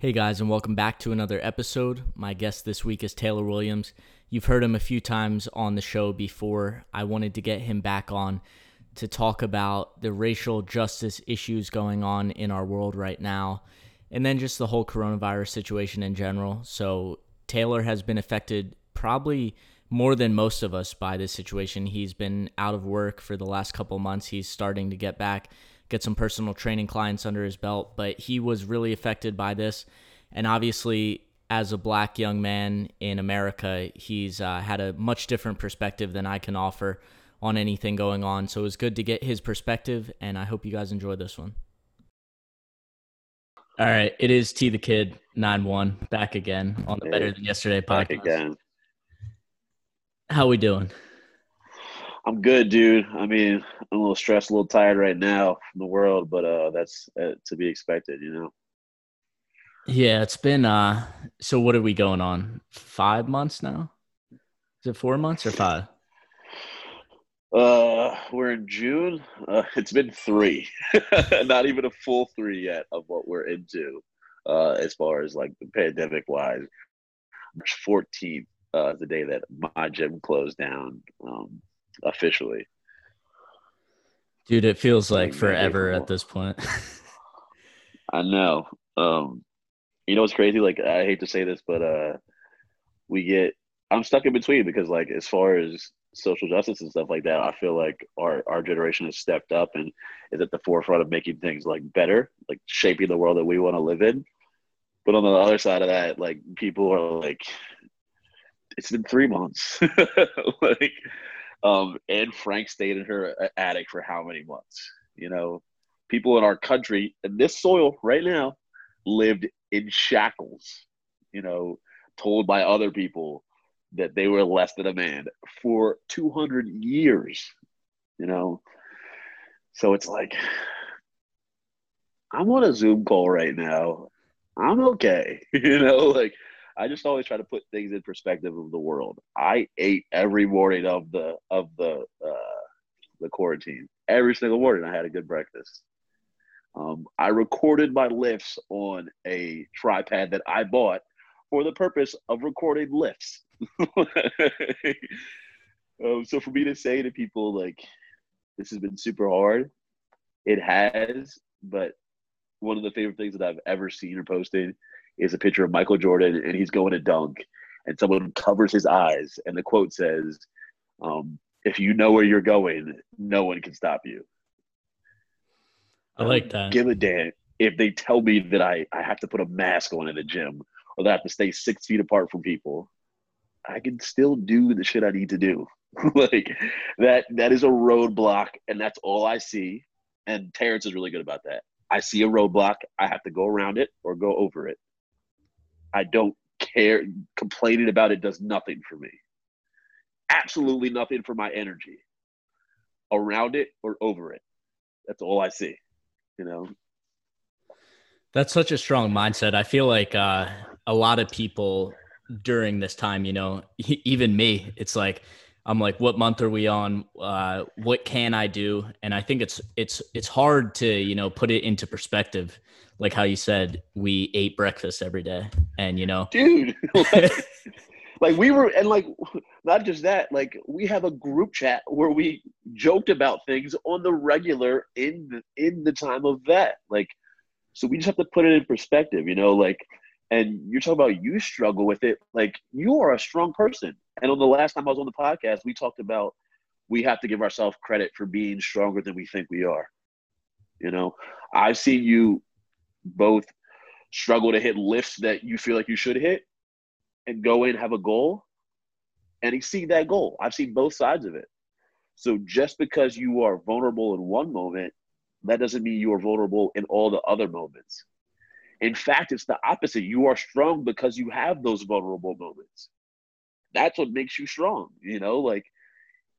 Hey guys, and welcome back to another episode. My guest this week is Taylor Williams. You've heard him a few times on the show before. I wanted to get him back on to talk about the racial justice issues going on in our world right now, and then just the whole coronavirus situation in general. So, Taylor has been affected probably more than most of us by this situation. He's been out of work for the last couple months. He's starting to get back get some personal training clients under his belt, but he was really affected by this. And obviously, as a black young man in America, he's uh, had a much different perspective than I can offer on anything going on. So it was good to get his perspective, and I hope you guys enjoy this one. All right, it is T the Kid nine one back again on the Better Than Yesterday podcast. Back again. How we doing? I'm good, dude. I mean, I'm a little stressed, a little tired right now from the world, but uh, that's uh, to be expected, you know. Yeah, it's been. uh So, what are we going on? Five months now? Is it four months or five? Uh, we're in June. Uh, it's been three, not even a full three yet of what we're into. Uh, as far as like the pandemic wise, March 14th uh, the day that my gym closed down. Um, officially. Dude, it feels like forever at this point. I know. Um, you know what's crazy? Like I hate to say this, but uh, we get I'm stuck in between because like as far as social justice and stuff like that, I feel like our our generation has stepped up and is at the forefront of making things like better, like shaping the world that we want to live in. But on the other side of that, like people are like, it's been three months. like um, Anne Frank stayed in her uh, attic for how many months? You know, people in our country and this soil right now lived in shackles, you know, told by other people that they were less than a man for 200 years, you know. So it's like, I'm on a Zoom call right now. I'm okay, you know, like I just always try to put things in perspective of the world. I ate every morning of the of the uh, the quarantine. Every single morning, I had a good breakfast. Um, I recorded my lifts on a tripod that I bought for the purpose of recording lifts. um, so for me to say to people like this has been super hard, it has. But one of the favorite things that I've ever seen or posted is a picture of Michael Jordan and he's going to dunk and someone covers his eyes and the quote says, um, if you know where you're going, no one can stop you. I like that. Give a damn if they tell me that I, I have to put a mask on in the gym or that I have to stay six feet apart from people. I can still do the shit I need to do. like that that is a roadblock and that's all I see. And Terrence is really good about that. I see a roadblock, I have to go around it or go over it. I don't care. Complaining about it does nothing for me. Absolutely nothing for my energy. Around it or over it. That's all I see. You know. That's such a strong mindset. I feel like uh, a lot of people during this time, you know, even me, it's like I'm like, what month are we on? Uh, what can I do? And I think it's it's it's hard to you know put it into perspective like how you said we ate breakfast every day and you know. Dude like, like, we were and like not just that like we have a group chat where we joked about things on the regular in the, in the time of that like so we just have to put it in perspective you know like and you're talking about you struggle with it like you are a strong person. And on the last time i was on the podcast we talked about we have to give ourselves credit for being stronger than we think we are you know. I've seen you both struggle to hit lifts that you feel like you should hit and go in have a goal and exceed that goal. I've seen both sides of it. So just because you are vulnerable in one moment that doesn't mean you are vulnerable in all the other moments. In fact, it's the opposite. You are strong because you have those vulnerable moments. That's what makes you strong. You know, like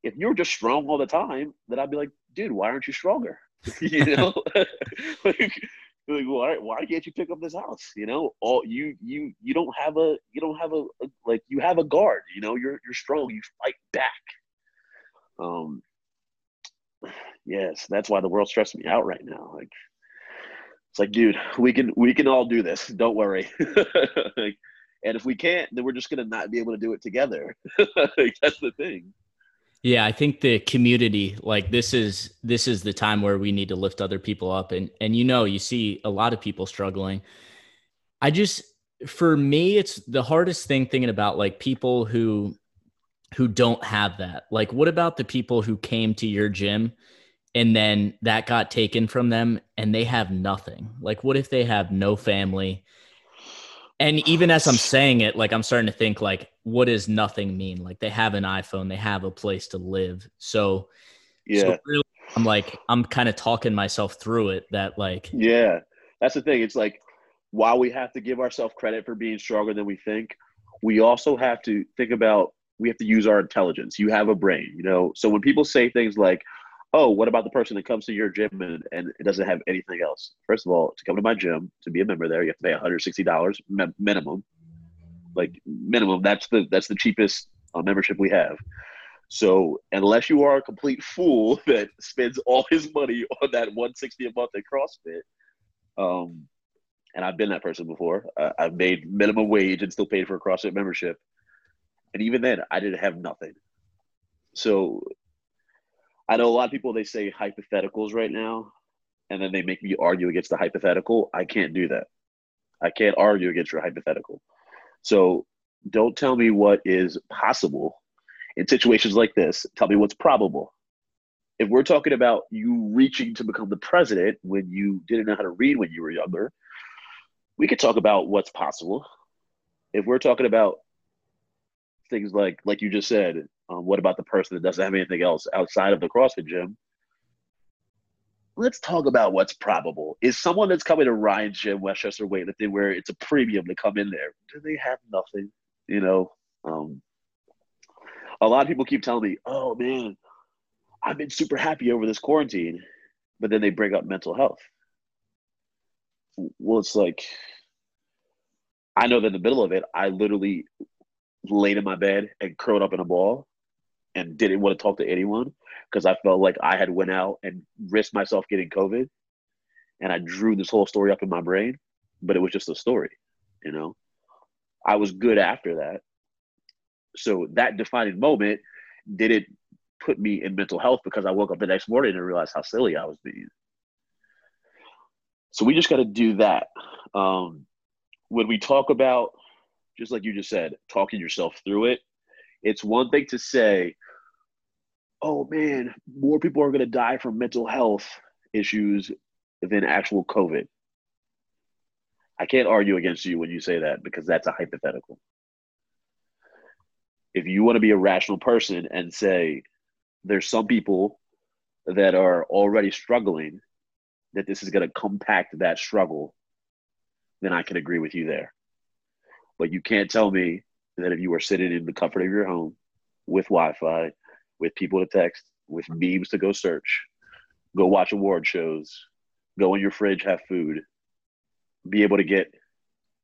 if you're just strong all the time, then I'd be like, dude, why aren't you stronger? you know, like, like why why can't you pick up this house? You know, all you you you don't have a you don't have a, a like you have a guard. You know, you're you're strong. You fight back. Um, yes, that's why the world stressed me out right now. Like, it's like, dude, we can we can all do this. Don't worry. like, and if we can't, then we're just gonna not be able to do it together. like, that's the thing. Yeah, I think the community, like this is this is the time where we need to lift other people up, and and you know, you see a lot of people struggling. I just, for me, it's the hardest thing thinking about like people who who don't have that. Like, what about the people who came to your gym and then that got taken from them and they have nothing? Like, what if they have no family? And even as I'm saying it, like I'm starting to think like, what does nothing mean? Like they have an iPhone, they have a place to live. So, yeah, so really, I'm like, I'm kind of talking myself through it. That like, yeah, that's the thing. It's like while we have to give ourselves credit for being stronger than we think, we also have to think about we have to use our intelligence. You have a brain, you know. So when people say things like, "Oh, what about the person that comes to your gym and, and it doesn't have anything else?" First of all, to come to my gym to be a member there, you have to pay 160 dollars minimum. Like minimum, that's the that's the cheapest uh, membership we have. So unless you are a complete fool that spends all his money on that 160 a month at CrossFit, um, and I've been that person before. Uh, I've made minimum wage and still paid for a CrossFit membership. And even then, I didn't have nothing. So I know a lot of people, they say hypotheticals right now, and then they make me argue against the hypothetical. I can't do that. I can't argue against your hypothetical. So don't tell me what is possible in situations like this. Tell me what's probable. If we're talking about you reaching to become the president when you didn't know how to read when you were younger, we could talk about what's possible. If we're talking about things like like you just said um, what about the person that doesn't have anything else outside of the crossfit gym? Let's talk about what's probable. Is someone that's coming to ryan's gym westchester weightlifting where it's a premium to come in there do they have nothing? You know um, a lot of people keep telling me oh man i've been super happy over this quarantine but then they bring up mental health. Well it's like I know that in the middle of it, I literally laid in my bed and curled up in a ball and didn't want to talk to anyone because I felt like I had went out and risked myself getting COVID. And I drew this whole story up in my brain, but it was just a story, you know. I was good after that. So that defining moment did it put me in mental health because I woke up the next morning and realized how silly I was being. So we just got to do that. Um, when we talk about just like you just said, talking yourself through it. It's one thing to say, oh man, more people are going to die from mental health issues than actual COVID. I can't argue against you when you say that because that's a hypothetical. If you want to be a rational person and say there's some people that are already struggling, that this is going to compact that struggle, then I can agree with you there. But you can't tell me that if you are sitting in the comfort of your home with Wi-Fi, with people to text, with memes to go search, go watch award shows, go in your fridge, have food, be able to get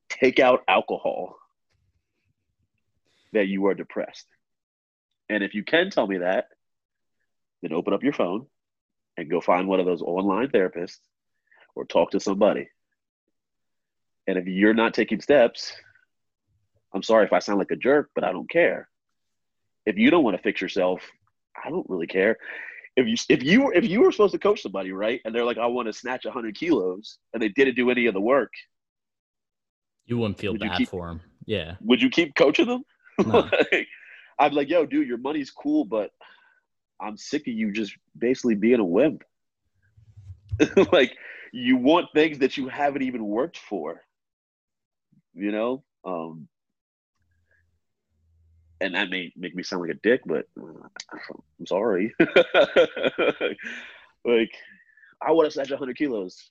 take out alcohol, that you are depressed. And if you can tell me that, then open up your phone and go find one of those online therapists or talk to somebody. And if you're not taking steps, I'm sorry if I sound like a jerk, but I don't care. If you don't want to fix yourself, I don't really care. If you if you if you were supposed to coach somebody, right, and they're like, I want to snatch 100 kilos, and they didn't do any of the work, you wouldn't feel would bad keep, for them. Yeah. Would you keep coaching them? No. like, I'm like, yo, dude, your money's cool, but I'm sick of you just basically being a wimp. like you want things that you haven't even worked for. You know? Um, and that may make me sound like a dick, but I'm sorry. like, I want to snatch 100 kilos.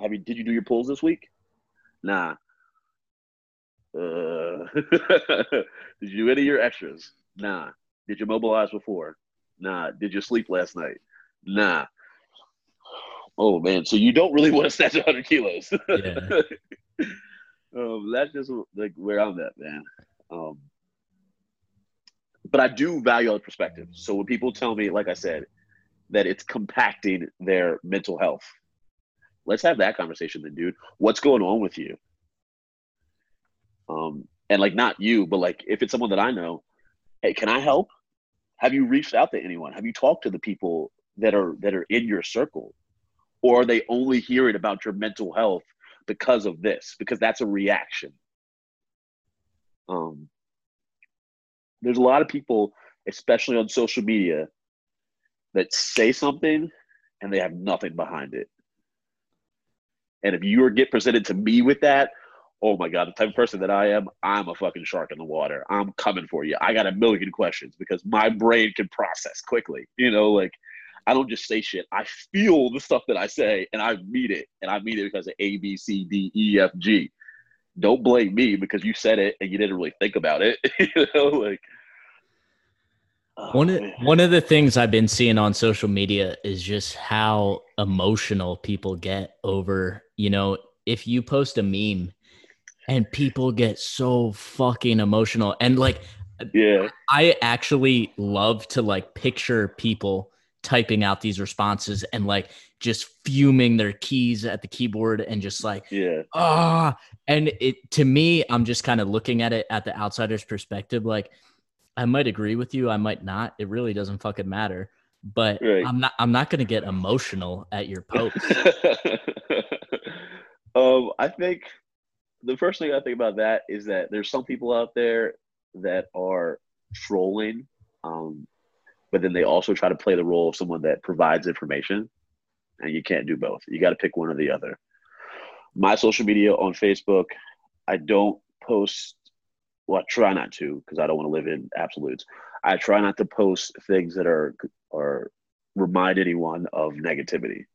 Have you? Did you do your pulls this week? Nah. Uh, did you do any of your extras? Nah. Did you mobilize before? Nah. Did you sleep last night? Nah. Oh man, so you don't really want to snatch 100 kilos. Yeah. um, that's just like where I'm at, man. Um, but I do value other perspectives. So when people tell me, like I said, that it's compacting their mental health, let's have that conversation then, dude. What's going on with you? Um, and like not you, but like if it's someone that I know, hey, can I help? Have you reached out to anyone? Have you talked to the people that are that are in your circle? Or are they only hearing about your mental health because of this? Because that's a reaction. Um, there's a lot of people, especially on social media, that say something and they have nothing behind it. And if you get presented to me with that, oh my God, the type of person that I am, I'm a fucking shark in the water. I'm coming for you. I got a million questions because my brain can process quickly. You know, like I don't just say shit. I feel the stuff that I say and I mean it. And I mean it because of A, B, C, D, E, F, G. Don't blame me because you said it and you didn't really think about it. you know, like Oh, one of one of the things I've been seeing on social media is just how emotional people get over, you know, if you post a meme and people get so fucking emotional and like yeah. I actually love to like picture people typing out these responses and like just fuming their keys at the keyboard and just like yeah ah and it to me I'm just kind of looking at it at the outsider's perspective like I might agree with you. I might not. It really doesn't fucking matter. But right. I'm not. I'm not going to get emotional at your post. um, I think the first thing I think about that is that there's some people out there that are trolling, um, but then they also try to play the role of someone that provides information, and you can't do both. You got to pick one or the other. My social media on Facebook, I don't post well, I try not to because I don't want to live in absolutes. I try not to post things that are or remind anyone of negativity.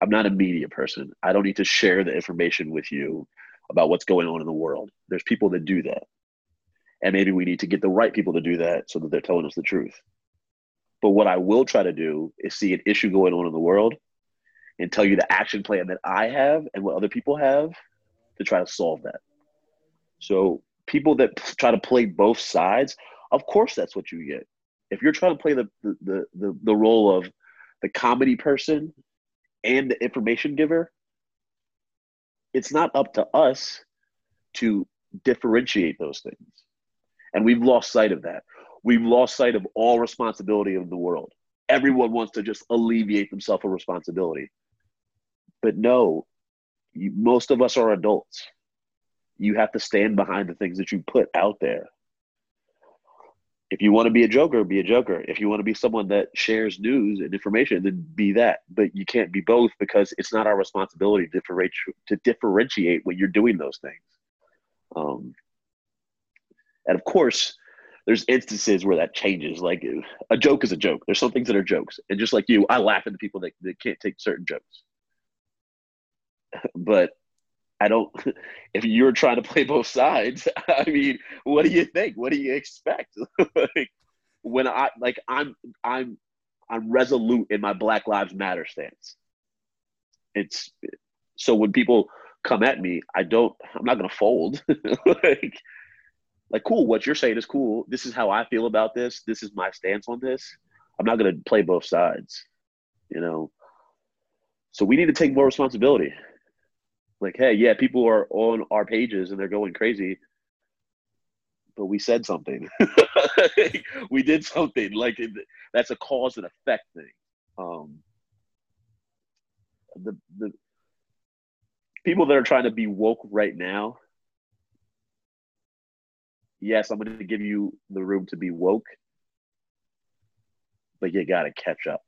I'm not a media person. I don't need to share the information with you about what's going on in the world. There's people that do that. And maybe we need to get the right people to do that so that they're telling us the truth. But what I will try to do is see an issue going on in the world and tell you the action plan that I have and what other people have to try to solve that. So people that try to play both sides, of course that's what you get. If you're trying to play the the the, the role of the comedy person and the information giver, it's not up to us to differentiate those things. And we've lost sight of that. We've lost sight of all responsibility of the world. Everyone wants to just alleviate themselves of responsibility. But no, you, most of us are adults you have to stand behind the things that you put out there. If you want to be a joker, be a joker. If you want to be someone that shares news and information, then be that. But you can't be both because it's not our responsibility to differentiate, to differentiate when you're doing those things. Um, and of course, there's instances where that changes. Like a joke is a joke. There's some things that are jokes, and just like you, I laugh at the people that, that can't take certain jokes. but I don't. If you're trying to play both sides, I mean, what do you think? What do you expect? like, when I like, I'm I'm I'm resolute in my Black Lives Matter stance. It's so when people come at me, I don't. I'm not gonna fold. like, like cool. What you're saying is cool. This is how I feel about this. This is my stance on this. I'm not gonna play both sides. You know. So we need to take more responsibility like, hey, yeah, people are on our pages and they're going crazy, but we said something. we did something. Like that's a cause and effect thing. Um, the the people that are trying to be woke right now. Yes, I'm going to give you the room to be woke, but you got to catch up.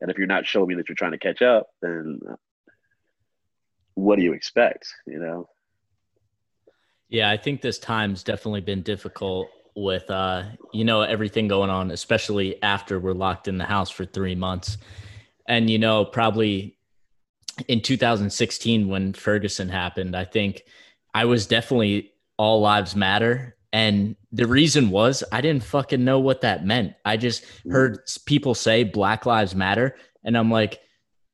And if you're not showing me that you're trying to catch up, then what do you expect? You know? Yeah, I think this time's definitely been difficult with uh, you know, everything going on, especially after we're locked in the house for three months. And you know, probably in 2016 when Ferguson happened, I think I was definitely all lives matter. And the reason was I didn't fucking know what that meant. I just mm. heard people say Black Lives Matter. And I'm like,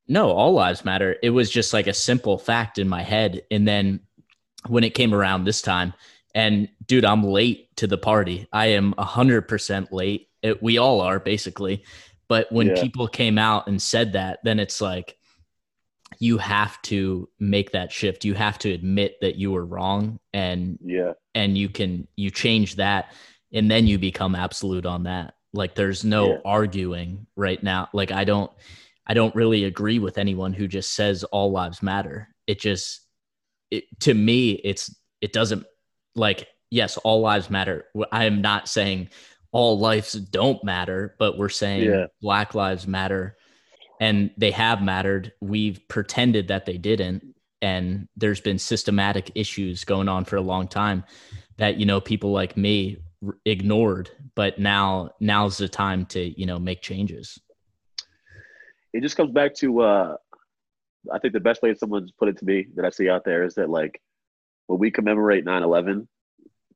no, all lives matter. It was just like a simple fact in my head. And then when it came around this time, and dude, I'm late to the party. I am 100% late. It, we all are basically. But when yeah. people came out and said that, then it's like, you have to make that shift. You have to admit that you were wrong and yeah. And you can you change that and then you become absolute on that. Like there's no yeah. arguing right now. Like I don't I don't really agree with anyone who just says all lives matter. It just it, to me it's it doesn't like yes, all lives matter. I am not saying all lives don't matter, but we're saying yeah. black lives matter and they have mattered. We've pretended that they didn't. And there's been systematic issues going on for a long time that, you know, people like me r- ignored, but now, now's the time to, you know, make changes. It just comes back to, uh, I think the best way someone's put it to me that I see out there is that like when we commemorate 9 11,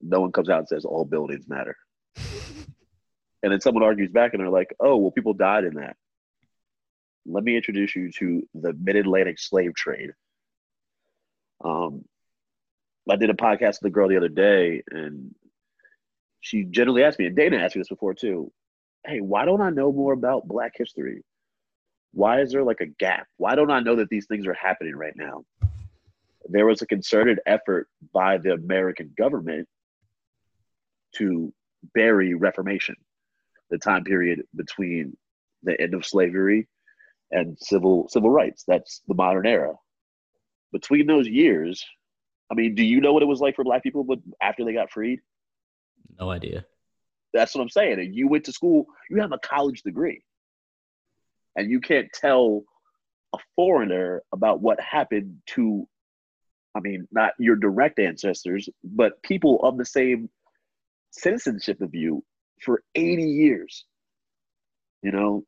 no one comes out and says all buildings matter. and then someone argues back and they're like, oh, well, people died in that let me introduce you to the mid Atlantic slave trade. Um, I did a podcast with a girl the other day, and she generally asked me, and Dana asked me this before too. Hey, why don't I know more about Black history? Why is there like a gap? Why don't I know that these things are happening right now? There was a concerted effort by the American government to bury Reformation, the time period between the end of slavery and civil civil rights. That's the modern era. Between those years, I mean, do you know what it was like for black people but after they got freed? No idea. That's what I'm saying. And you went to school, you have a college degree. And you can't tell a foreigner about what happened to I mean, not your direct ancestors, but people of the same citizenship of you for 80 years. You know,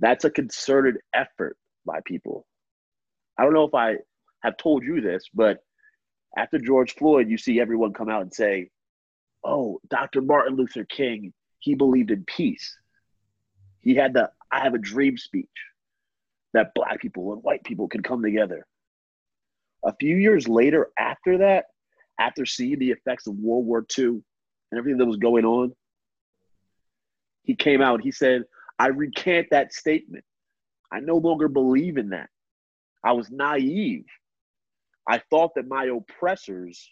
that's a concerted effort by people. I don't know if I have told you this, but after George Floyd, you see everyone come out and say, Oh, Dr. Martin Luther King, he believed in peace. He had the I have a dream speech that black people and white people can come together. A few years later, after that, after seeing the effects of World War II and everything that was going on, he came out, he said, I recant that statement. I no longer believe in that. I was naive. I thought that my oppressors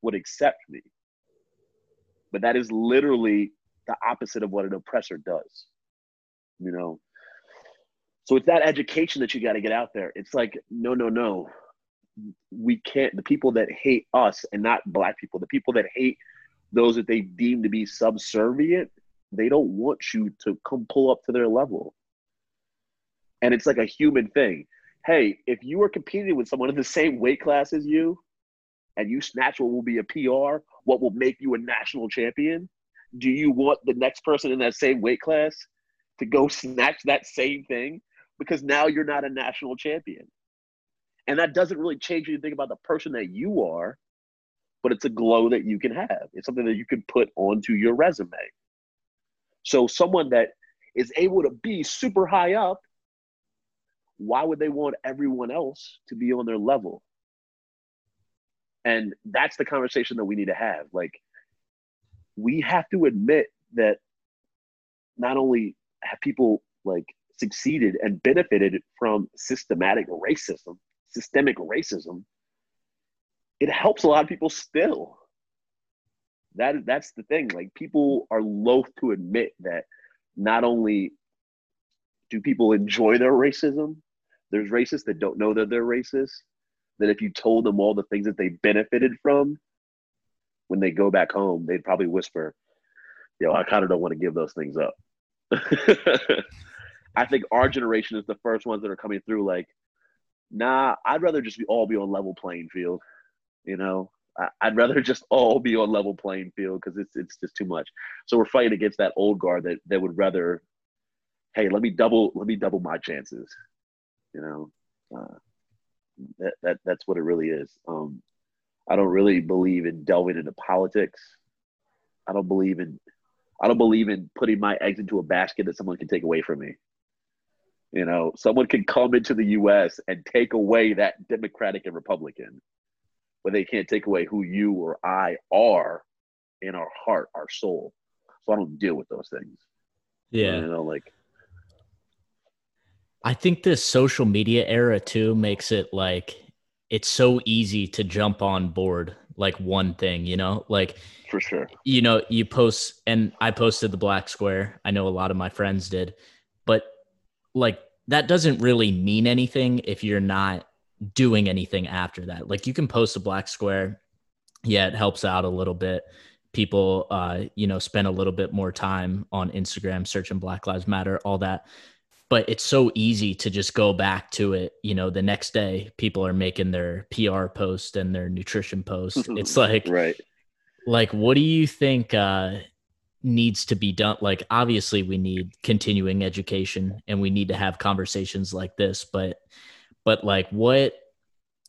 would accept me. But that is literally the opposite of what an oppressor does. You know? So it's that education that you got to get out there. It's like, no, no, no. We can't, the people that hate us and not black people, the people that hate those that they deem to be subservient, they don't want you to come pull up to their level. And it's like a human thing. Hey, if you are competing with someone in the same weight class as you, and you snatch what will be a PR, what will make you a national champion, do you want the next person in that same weight class to go snatch that same thing? Because now you're not a national champion. And that doesn't really change anything about the person that you are, but it's a glow that you can have. It's something that you can put onto your resume. So someone that is able to be super high up, why would they want everyone else to be on their level? And that's the conversation that we need to have. Like, we have to admit that not only have people like succeeded and benefited from systematic racism, systemic racism, it helps a lot of people still that that's the thing. Like people are loath to admit that not only do people enjoy their racism, there's racists that don't know that they're racist. That if you told them all the things that they benefited from, when they go back home, they'd probably whisper, "Yo, I kind of don't want to give those things up." I think our generation is the first ones that are coming through. Like, nah, I'd rather just be all be on level playing field. You know, I'd rather just all be on level playing field because it's it's just too much. So we're fighting against that old guard that that would rather, hey, let me double let me double my chances, you know. Uh, That, that that's what it really is. Um, I don't really believe in delving into politics. I don't believe in I don't believe in putting my eggs into a basket that someone can take away from me. You know, someone can come into the US and take away that Democratic and Republican, but they can't take away who you or I are in our heart, our soul. So I don't deal with those things. Yeah. You know, like I think this social media era too makes it like it's so easy to jump on board like one thing, you know? Like for sure. You know, you post and I posted the black square. I know a lot of my friends did. But like that doesn't really mean anything if you're not doing anything after that. Like you can post a black square. Yeah, it helps out a little bit. People uh, you know, spend a little bit more time on Instagram searching Black Lives Matter, all that but it's so easy to just go back to it you know the next day people are making their pr post and their nutrition post it's like right like what do you think uh needs to be done like obviously we need continuing education and we need to have conversations like this but but like what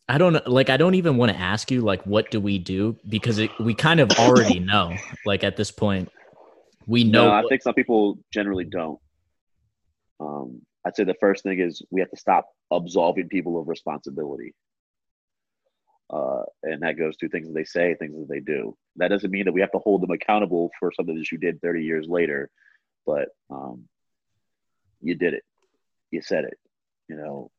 I don't like I don't even want to ask you like what do we do because it, we kind of already know like at this point we know no, I what, think some people generally don't um, I'd say the first thing is we have to stop absolving people of responsibility. Uh, and that goes to things that they say, things that they do. That doesn't mean that we have to hold them accountable for something that you did 30 years later, but um, you did it. You said it. You know,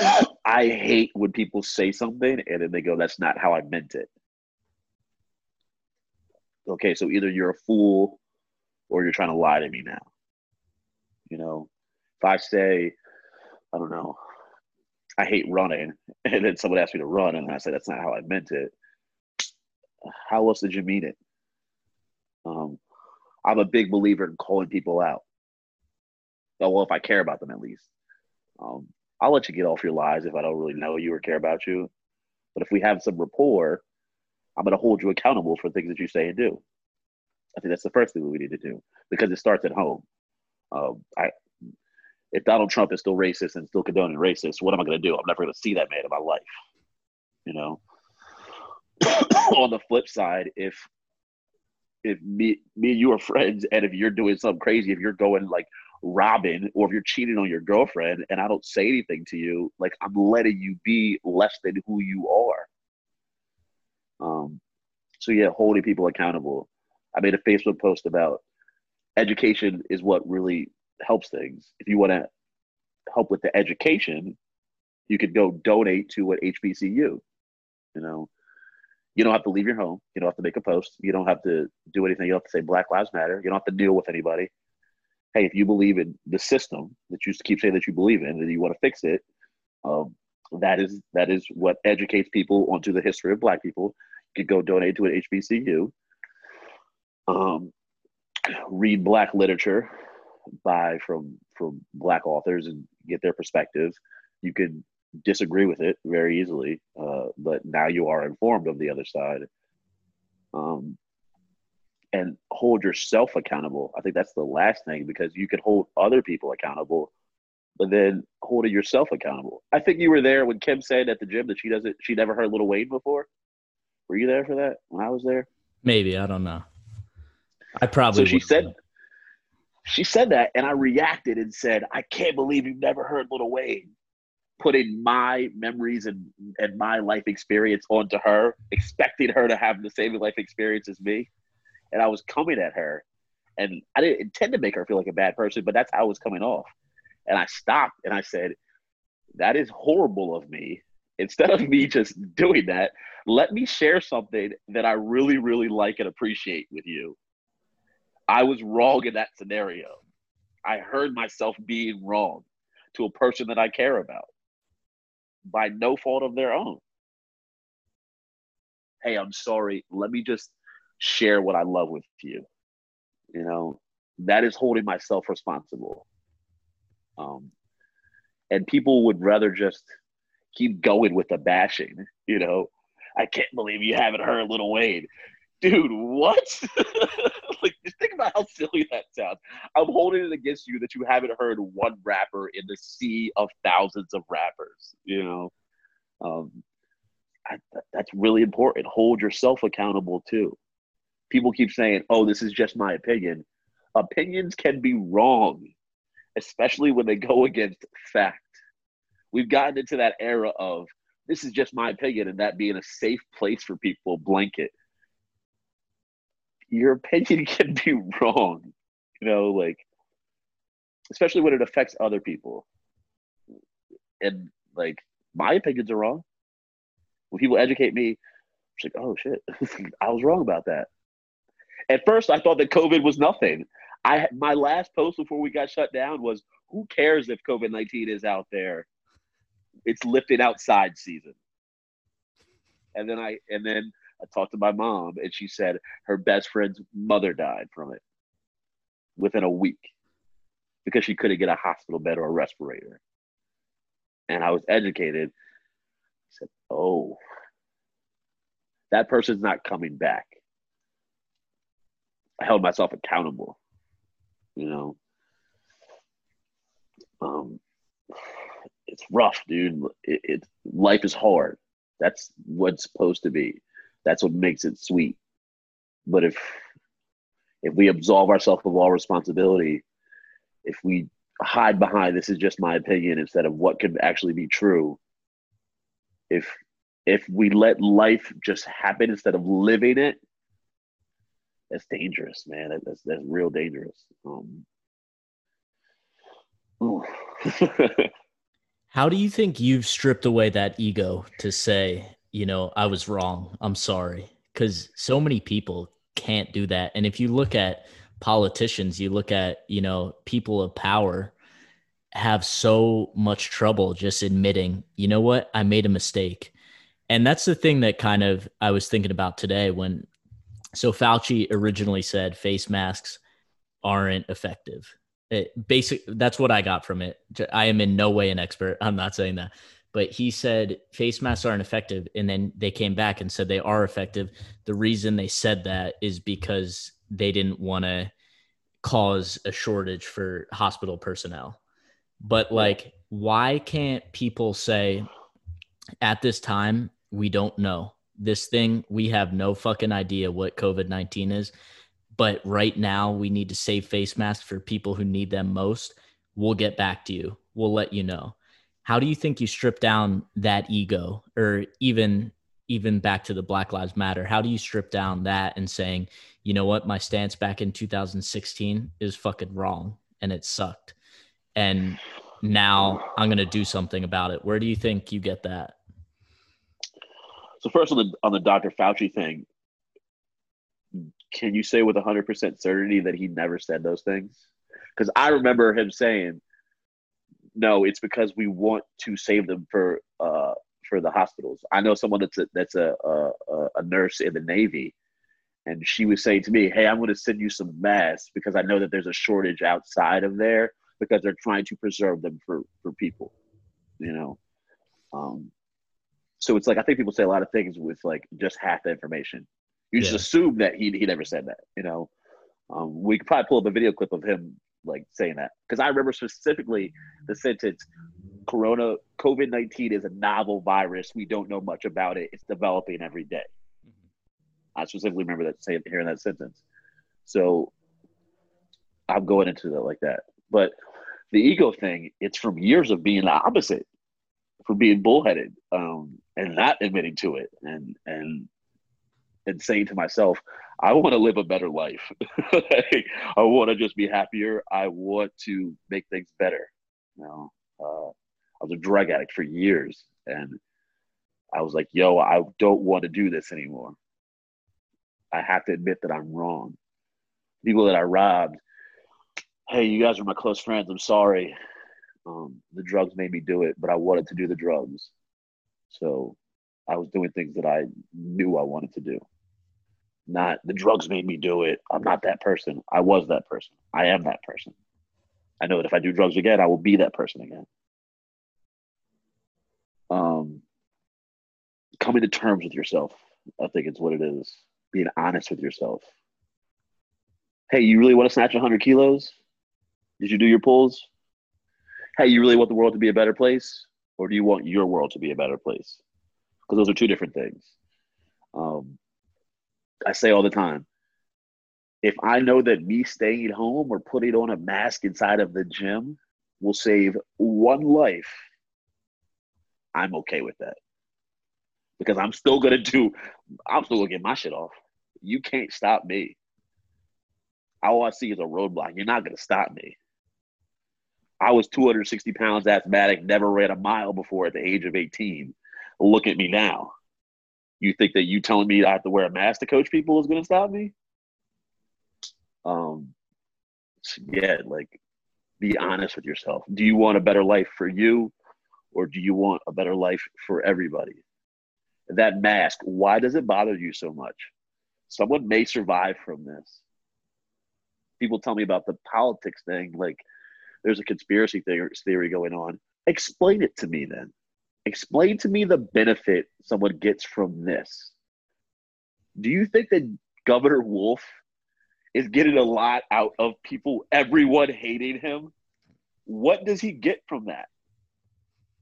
I hate when people say something and then they go, that's not how I meant it. Okay, so either you're a fool or you're trying to lie to me now. You know, if I say, I don't know, I hate running, and then someone asks me to run, and I say that's not how I meant it. How else did you mean it? Um, I'm a big believer in calling people out. Well, if I care about them at least. Um, I'll let you get off your lies if I don't really know you or care about you. But if we have some rapport, I'm going to hold you accountable for things that you say and do. I think that's the first thing we need to do because it starts at home. Um, I, if Donald Trump is still racist and still condoning racist, what am I going to do? I'm never going to see that man in my life. You know. On the flip side, if if me me and you are friends, and if you're doing something crazy, if you're going like robbing, or if you're cheating on your girlfriend, and I don't say anything to you, like I'm letting you be less than who you are. Um. So yeah, holding people accountable. I made a Facebook post about education is what really helps things. If you want to help with the education, you could go donate to an HBCU. You know, you don't have to leave your home. You don't have to make a post. You don't have to do anything. You don't have to say Black Lives Matter. You don't have to deal with anybody. Hey, if you believe in the system that you keep saying that you believe in and you want to fix it, um, that is that is what educates people onto the history of Black people. You could go donate to an HBCU. Um, read black literature by from from black authors and get their perspective you can disagree with it very easily uh, but now you are informed of the other side um, and hold yourself accountable i think that's the last thing because you can hold other people accountable but then holding yourself accountable i think you were there when kim said at the gym that she doesn't she never heard Lil Wayne before were you there for that when i was there maybe i don't know I probably. So she said. She said that, and I reacted and said, "I can't believe you've never heard Lil Wayne." Putting my memories and and my life experience onto her, expecting her to have the same life experience as me, and I was coming at her, and I didn't intend to make her feel like a bad person, but that's how it was coming off. And I stopped and I said, "That is horrible of me." Instead of me just doing that, let me share something that I really, really like and appreciate with you I was wrong in that scenario. I heard myself being wrong to a person that I care about by no fault of their own. Hey, I'm sorry. Let me just share what I love with you. You know, that is holding myself responsible. Um, and people would rather just keep going with the bashing. You know, I can't believe you haven't heard Lil Wayne dude, what? like, just think about how silly that sounds. I'm holding it against you that you haven't heard one rapper in the sea of thousands of rappers. You know, um, I, that's really important. Hold yourself accountable too. People keep saying, "Oh, this is just my opinion." Opinions can be wrong, especially when they go against fact. We've gotten into that era of this is just my opinion, and that being a safe place for people blanket your opinion can be wrong. You know, like especially when it affects other people. And like my opinions are wrong. When people educate me, it's like, oh shit, I was wrong about that. At first, I thought that COVID was nothing. I my last post before we got shut down was, "Who cares if COVID nineteen is out there? It's lifting outside season." And then I and then I talked to my mom, and she said her best friend's mother died from it within a week because she couldn't get a hospital bed or a respirator. And I was educated. I said, "Oh, that person's not coming back." Held myself accountable. You know, um, it's rough, dude. It, it life is hard. That's what's supposed to be. That's what makes it sweet. But if if we absolve ourselves of all responsibility, if we hide behind this is just my opinion instead of what could actually be true, if if we let life just happen instead of living it, that's dangerous, man. That's that's real dangerous. Um, How do you think you've stripped away that ego to say, you know, I was wrong. I'm sorry. Because so many people can't do that. And if you look at politicians, you look at, you know, people of power have so much trouble just admitting, you know what, I made a mistake. And that's the thing that kind of I was thinking about today when so Fauci originally said face masks aren't effective. It basic that's what I got from it. I am in no way an expert. I'm not saying that but he said face masks aren't effective and then they came back and said they are effective the reason they said that is because they didn't want to cause a shortage for hospital personnel but like why can't people say at this time we don't know this thing we have no fucking idea what covid-19 is but right now we need to save face masks for people who need them most. We'll get back to you. We'll let you know. How do you think you strip down that ego or even even back to the black lives matter? How do you strip down that and saying you know what? My stance back in 2016 is fucking wrong and it sucked. And now i'm going to do something about it. Where do you think you get that so first on the on the dr fauci thing can you say with 100% certainty that he never said those things because i remember him saying no, it's because we want to save them for uh, for the hospitals. I know someone that's a, that's a, a, a nurse in the Navy, and she was saying to me, "Hey, I'm going to send you some masks because I know that there's a shortage outside of there because they're trying to preserve them for for people." You know, um, so it's like I think people say a lot of things with like just half the information. You yeah. just assume that he he never said that. You know, um, we could probably pull up a video clip of him like saying that because I remember specifically the sentence Corona COVID 19 is a novel virus. We don't know much about it. It's developing every day. Mm-hmm. I specifically remember that saying hearing that sentence. So I'm going into that like that. But the ego thing, it's from years of being the opposite, from being bullheaded um, and not admitting to it and and and saying to myself, I want to live a better life. like, I want to just be happier. I want to make things better. You know, uh, I was a drug addict for years, and I was like, "Yo, I don't want to do this anymore. I have to admit that I'm wrong. People that I robbed, hey, you guys are my close friends. I'm sorry. Um, the drugs made me do it, but I wanted to do the drugs, so I was doing things that I knew I wanted to do." not the drugs made me do it. I'm not that person. I was that person. I am that person. I know that if I do drugs again, I will be that person again. Um, coming to terms with yourself, I think it's what it is. Being honest with yourself. Hey, you really want to snatch 100 kilos? Did you do your pulls? Hey, you really want the world to be a better place? Or do you want your world to be a better place? Because those are two different things. Um, I say all the time if I know that me staying at home or putting on a mask inside of the gym will save one life, I'm okay with that. Because I'm still gonna do, I'm still gonna get my shit off. You can't stop me. All I see is a roadblock. You're not gonna stop me. I was 260 pounds asthmatic, never ran a mile before at the age of 18. Look at me now. You think that you telling me I have to wear a mask to coach people is gonna stop me? Um yeah, like be honest with yourself. Do you want a better life for you or do you want a better life for everybody? That mask, why does it bother you so much? Someone may survive from this. People tell me about the politics thing, like there's a conspiracy theory going on. Explain it to me then. Explain to me the benefit someone gets from this. Do you think that Governor Wolf is getting a lot out of people, everyone hating him? What does he get from that?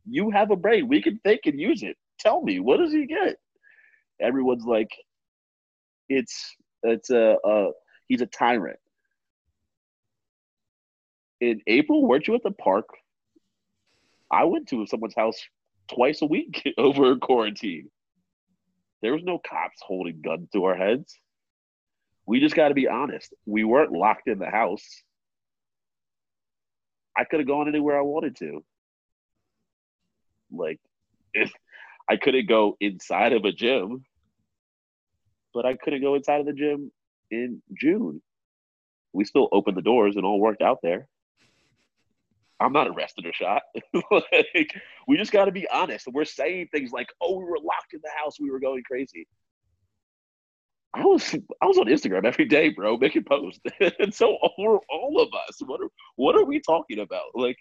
You have a brain. We can think and use it. Tell me, what does he get? Everyone's like, it's it's a, a he's a tyrant in April, weren't you at the park? I went to someone's house twice a week over quarantine. There was no cops holding guns to our heads. We just got to be honest. We weren't locked in the house. I could have gone anywhere I wanted to. Like, if I couldn't go inside of a gym, but I couldn't go inside of the gym in June. We still opened the doors and all worked out there. I'm not arrested or shot. like, we just got to be honest. We're saying things like, "Oh, we were locked in the house. We were going crazy." I was I was on Instagram every day, bro, making posts, and so for all of us, what are what are we talking about? Like,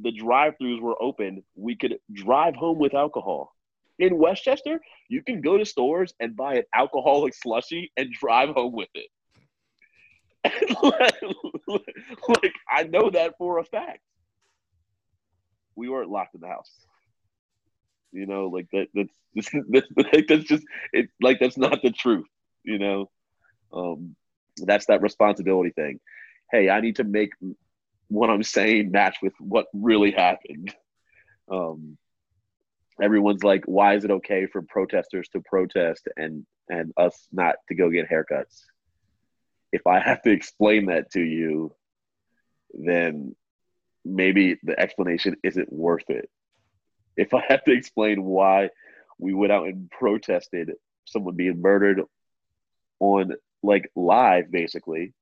the drive-throughs were open. We could drive home with alcohol. In Westchester, you can go to stores and buy an alcoholic slushy and drive home with it. like I know that for a fact we weren't locked in the house. You know, like that. That's that's, like, that's just it. Like that's not the truth. You know, um, that's that responsibility thing. Hey, I need to make what I'm saying match with what really happened. Um, everyone's like, why is it okay for protesters to protest and and us not to go get haircuts? If I have to explain that to you, then maybe the explanation isn't worth it. If I have to explain why we went out and protested someone being murdered on like live basically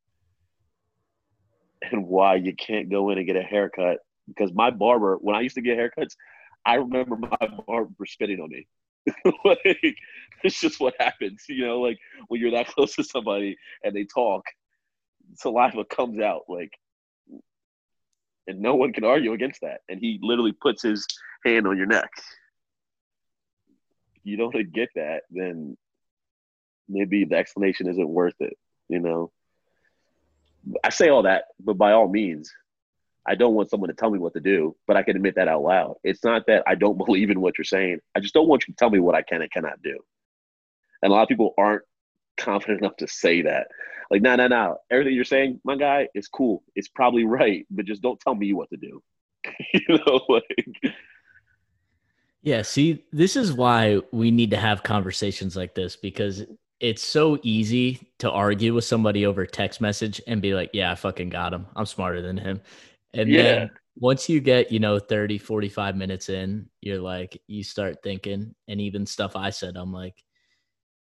and why you can't go in and get a haircut because my barber when I used to get haircuts I remember my barber spitting on me. like, it's just what happens, you know, like when you're that close to somebody and they talk, saliva comes out. Like and no one can argue against that. And he literally puts his hand on your neck. If you don't get that, then maybe the explanation isn't worth it. You know, I say all that, but by all means, I don't want someone to tell me what to do, but I can admit that out loud. It's not that I don't believe in what you're saying. I just don't want you to tell me what I can and cannot do. And a lot of people aren't confident enough to say that. Like, no, no, no. Everything you're saying, my guy, is cool. It's probably right, but just don't tell me what to do. you know, like. Yeah, see, this is why we need to have conversations like this because it's so easy to argue with somebody over text message and be like, yeah, I fucking got him. I'm smarter than him. And yeah. then once you get, you know, 30, 45 minutes in, you're like, you start thinking, and even stuff I said, I'm like,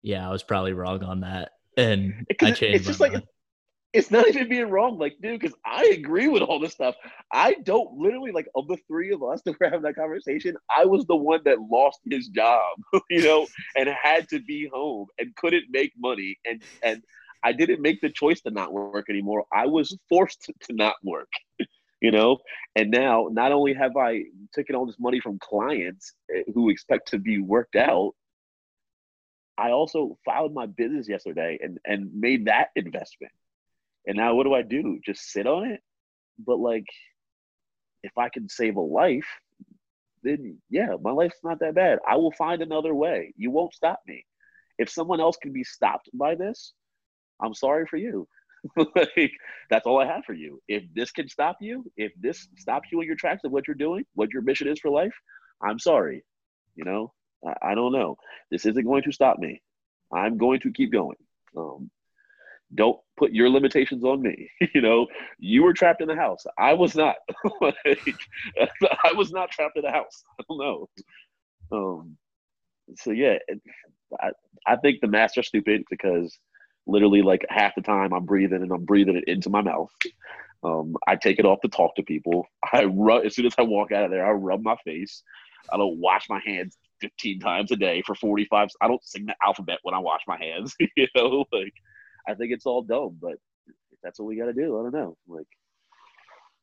yeah, I was probably wrong on that and I changed it's just like it's not even being wrong, like, dude, because I agree with all this stuff. I don't literally like of the three of us that were having that conversation, I was the one that lost his job, you know, and had to be home and couldn't make money. And and I didn't make the choice to not work anymore. I was forced to not work, you know. And now not only have I taken all this money from clients eh, who expect to be worked out, I also filed my business yesterday and and made that investment. And now what do I do? Just sit on it? But like, if I can save a life, then yeah, my life's not that bad. I will find another way. You won't stop me. If someone else can be stopped by this, I'm sorry for you. like, that's all I have for you. If this can stop you, if this stops you in your tracks of what you're doing, what your mission is for life, I'm sorry. You know, I, don't know. This isn't going to stop me. I'm going to keep going. Um, don't put your limitations on me. you know, you were trapped in the house. I was not. like, I was not trapped in the house. I don't know. Um, so yeah, I, I think the masks are stupid because literally like half the time I'm breathing and I'm breathing it into my mouth. Um, I take it off to talk to people. I rub as soon as I walk out of there, I rub my face. I don't wash my hands 15 times a day for 45. I don't sing the alphabet when I wash my hands. you know, like I think it's all dumb, but that's what we got to do. I don't know. Like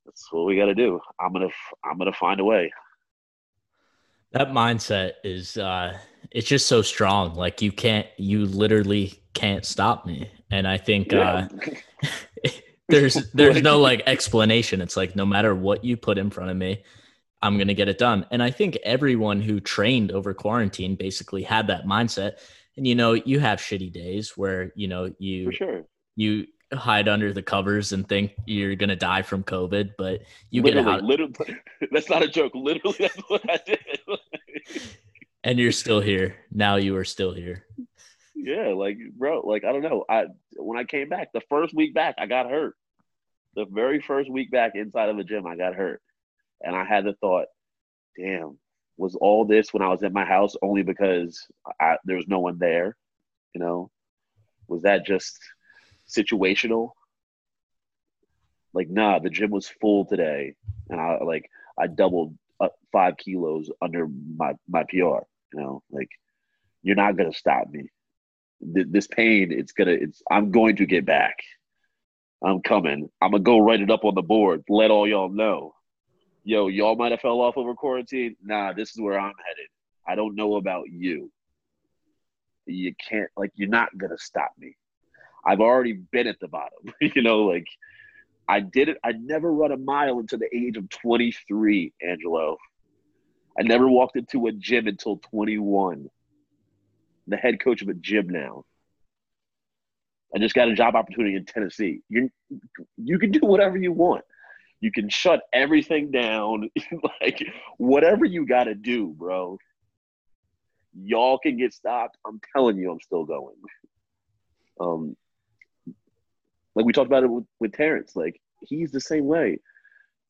that's what we got to do. I'm gonna I'm gonna find a way. That mindset is uh it's just so strong. Like you can't you literally can't stop me. And I think yeah. uh there's there's no like explanation. It's like no matter what you put in front of me, I'm going to get it done. And I think everyone who trained over quarantine basically had that mindset. And you know, you have shitty days where, you know, you sure. you hide under the covers and think you're gonna die from COVID, but you literally, get out. Literally, that's not a joke. Literally, that's what I did. and you're still here. Now you are still here. Yeah, like bro, like I don't know. I when I came back, the first week back, I got hurt. The very first week back inside of the gym, I got hurt, and I had the thought, "Damn, was all this when I was at my house only because I, there was no one there? You know, was that just situational. Like, nah, the gym was full today, and I like I doubled five kilos under my my PR. You know, like you're not gonna stop me. this pain, it's gonna, it's I'm going to get back. I'm coming. I'm gonna go write it up on the board. Let all y'all know. Yo, y'all might have fell off over quarantine. Nah, this is where I'm headed. I don't know about you. You can't like you're not gonna stop me. I've already been at the bottom. you know, like I did it. I never run a mile until the age of 23, Angelo. I never walked into a gym until 21. The head coach of a gym now. I just got a job opportunity in Tennessee. You you can do whatever you want. You can shut everything down. like whatever you got to do, bro. Y'all can get stopped. I'm telling you, I'm still going. Um, like we talked about it with, with Terrence. Like he's the same way.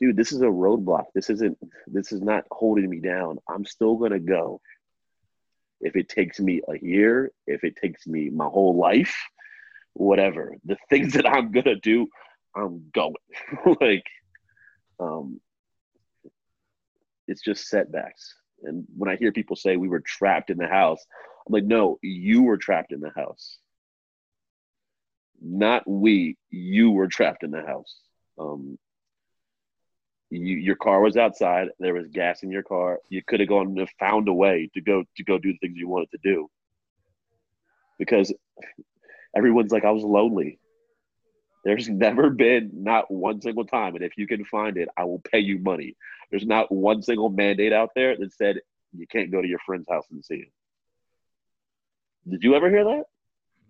Dude, this is a roadblock. This isn't this is not holding me down. I'm still gonna go. If it takes me a year, if it takes me my whole life, whatever. The things that I'm gonna do, I'm going. like um it's just setbacks. And when I hear people say we were trapped in the house, I'm like, no, you were trapped in the house not we. You were trapped in the house. Um, you, your car was outside. There was gas in your car. You could have gone and found a way to go to go do the things you wanted to do. Because everyone's like, I was lonely. There's never been not one single time, and if you can find it, I will pay you money. There's not one single mandate out there that said you can't go to your friend's house and see him. Did you ever hear that?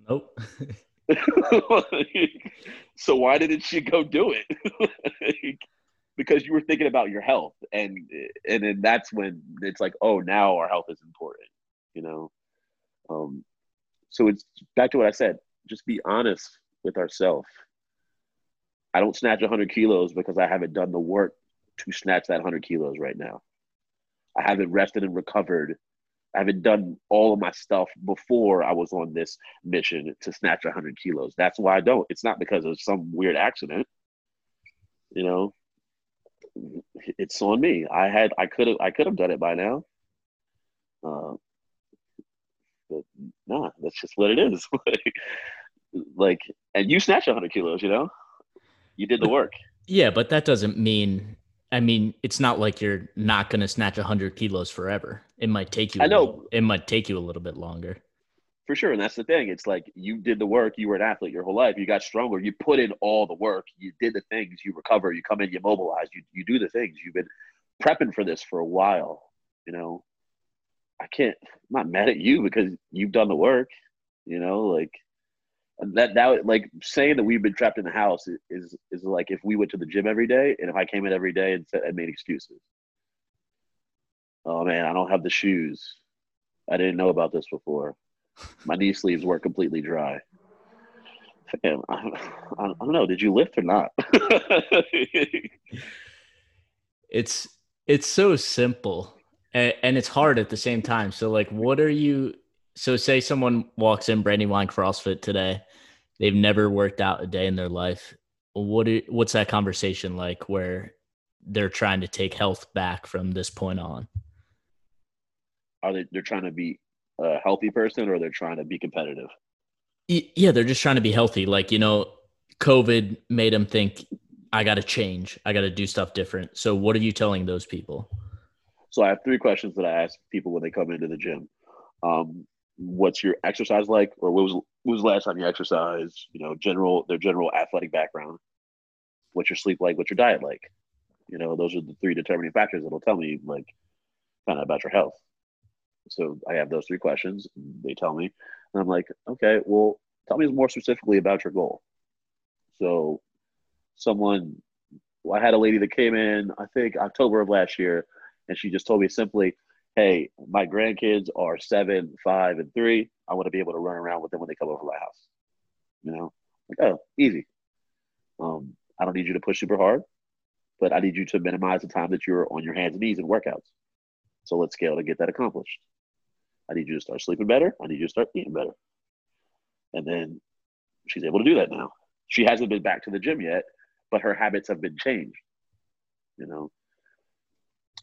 Nope. so why didn't she go do it? because you were thinking about your health, and and then that's when it's like, oh, now our health is important, you know. Um, so it's back to what I said. Just be honest with ourselves. I don't snatch 100 kilos because I haven't done the work to snatch that 100 kilos right now. I haven't rested and recovered I haven't done all of my stuff before I was on this mission to snatch 100 kilos. That's why I don't. It's not because of some weird accident. You know, it's on me. I had, I could have, I could have done it by now. Uh, but nah, that's just what it is. like, and you snatch 100 kilos. You know, you did the work. Yeah, but that doesn't mean I mean, it's not like you're not going to snatch 100 kilos forever. It might take you. I know. Little, it might take you a little bit longer. For sure. And that's the thing. It's like you did the work, you were an athlete your whole life, you got stronger, you put in all the work, you did the things, you recover, you come in, you mobilize, you, you do the things. You've been prepping for this for a while. You know, I can't, I'm not mad at you because you've done the work, you know, like that, that, like saying that we've been trapped in the house is, is like if we went to the gym every day and if I came in every day and, said, and made excuses. Oh man, I don't have the shoes. I didn't know about this before. My knee sleeves weren't completely dry. I, I don't know. Did you lift or not? it's it's so simple and, and, it's hard at the same time. So like, what are you? So say someone walks in Brandywine CrossFit today, they've never worked out a day in their life. What do, what's that conversation like where they're trying to take health back from this point on? Are they? They're trying to be a healthy person or they're trying to be competitive? Yeah, they're just trying to be healthy. Like, you know, COVID made them think, I got to change. I got to do stuff different. So, what are you telling those people? So, I have three questions that I ask people when they come into the gym. Um, what's your exercise like, or what was was the last time you exercised? You know, general their general athletic background. What's your sleep like? What's your diet like? You know, those are the three determining factors that'll tell me like kind of about your health. So I have those three questions. They tell me, and I'm like, okay, well, tell me more specifically about your goal. So, someone, well, I had a lady that came in, I think October of last year, and she just told me simply, hey, my grandkids are seven, five, and three. I want to be able to run around with them when they come over my house. You know, like, oh, easy. Um, I don't need you to push super hard, but I need you to minimize the time that you're on your hands and knees in workouts. So let's scale to get that accomplished. I need you to start sleeping better. I need you to start eating better. And then she's able to do that now. She hasn't been back to the gym yet, but her habits have been changed. You know,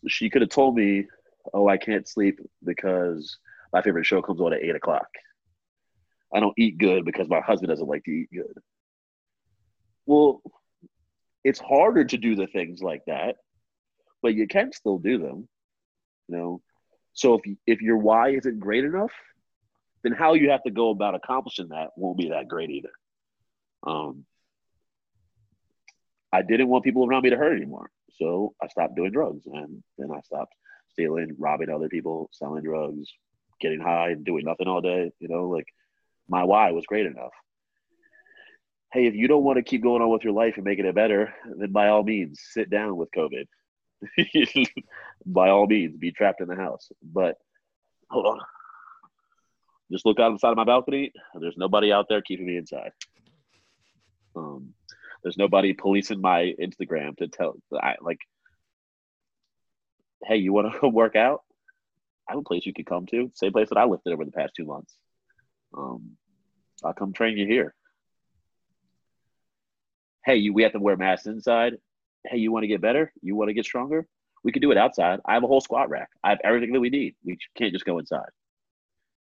she could have told me, "Oh, I can't sleep because my favorite show comes on at eight o'clock. I don't eat good because my husband doesn't like to eat good." Well, it's harder to do the things like that, but you can still do them. You know, so if if your why isn't great enough, then how you have to go about accomplishing that won't be that great either. Um, I didn't want people around me to hurt anymore, so I stopped doing drugs, and then I stopped stealing, robbing other people, selling drugs, getting high, and doing nothing all day. You know, like my why was great enough. Hey, if you don't want to keep going on with your life and making it better, then by all means, sit down with COVID. by all means, be trapped in the house. But hold on. Just look out the side of my balcony. There's nobody out there keeping me inside. Um, there's nobody policing my Instagram to tell I like, hey, you want to work out? I have a place you could come to. Same place that I lifted over the past two months. Um, I'll come train you here. Hey, you, we have to wear masks inside hey, you want to get better? You want to get stronger? We can do it outside. I have a whole squat rack. I have everything that we need. We can't just go inside.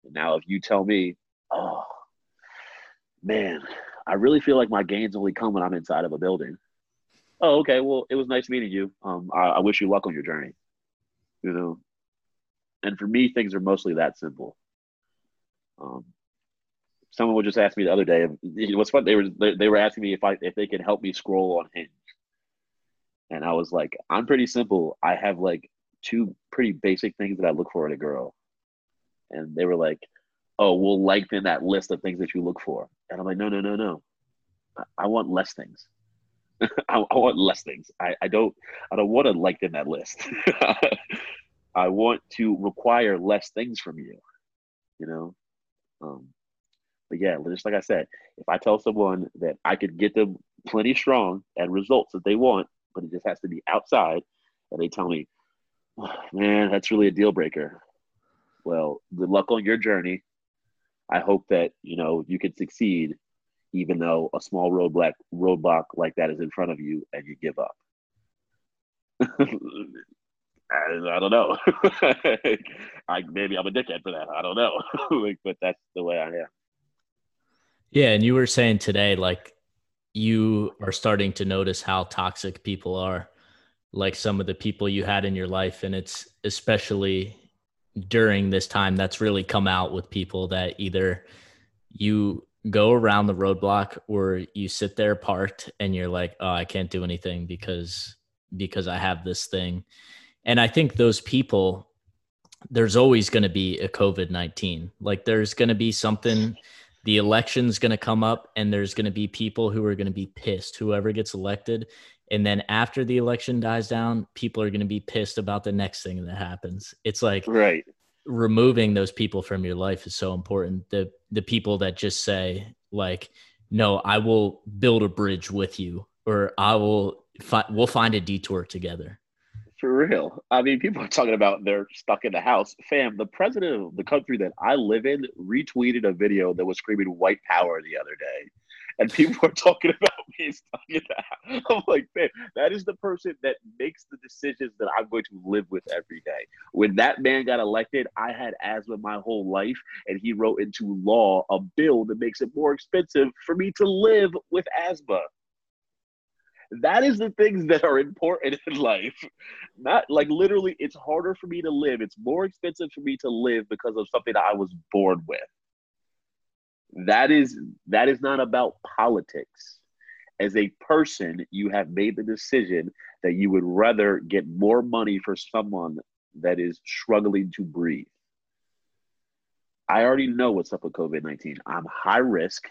Now, if you tell me, oh, man, I really feel like my gains only come when I'm inside of a building. Oh, okay. Well, it was nice meeting you. Um, I, I wish you luck on your journey. You know, and for me, things are mostly that simple. Um, someone would just ask me the other day. What's fun? They were they, they were asking me if I if they could help me scroll on Hinge. And I was like, I'm pretty simple. I have like two pretty basic things that I look for in a girl. And they were like, oh, we'll lengthen that list of things that you look for. And I'm like, no, no, no, no. I, I want less things. I, I, want less things. I, I don't I don't want to lengthen that list. I want to require less things from you. You know? Um, but yeah, just like I said, if I tell someone that I could get them plenty strong and results that they want, but it just has to be outside. And they tell me, man, that's really a deal breaker. Well, good luck on your journey. I hope that, you know, you can succeed even though a small roadblock roadblock like that is in front of you and you give up. I, I, don't know. I maybe I'm a dickhead for that. I don't know. like, but that's the way I am. Yeah, and you were saying today, like you are starting to notice how toxic people are like some of the people you had in your life and it's especially during this time that's really come out with people that either you go around the roadblock or you sit there parked and you're like, oh, I can't do anything because because I have this thing. And I think those people, there's always going to be a COVID 19. Like there's going to be something, the election's going to come up and there's going to be people who are going to be pissed, whoever gets elected. And then after the election dies down, people are going to be pissed about the next thing that happens. It's like, right removing those people from your life is so important. The the people that just say like, "No, I will build a bridge with you," or "I will fi- we'll find a detour together." For real. I mean, people are talking about they're stuck in the house. Fam, the president of the country that I live in retweeted a video that was screaming white power the other day and people are talking about me stuck in that. I'm like, man, that is the person that makes the decisions that I'm going to live with every day. When that man got elected, I had asthma my whole life, and he wrote into law a bill that makes it more expensive for me to live with asthma. That is the things that are important in life. Not like literally, it's harder for me to live. It's more expensive for me to live because of something that I was born with. That is that is not about politics. As a person you have made the decision that you would rather get more money for someone that is struggling to breathe. I already know what's up with covid-19 i'm high risk.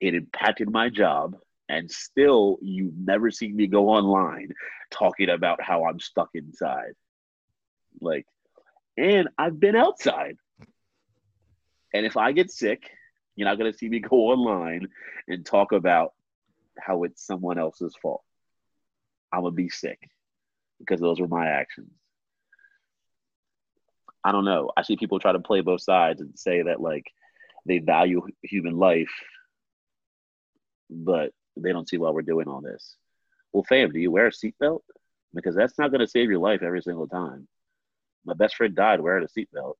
It impacted my job and still you've never seen me go online talking about how i'm stuck inside like and i've been outside and if i get sick you're not going to see me go online and talk about how it's someone else's fault. I'm going to be sick because those were my actions. I don't know. I see people try to play both sides and say that like they value human life, but they don't see why we're doing all this. Well, fam, do you wear a seatbelt? Because that's not going to save your life every single time. My best friend died wearing a seatbelt,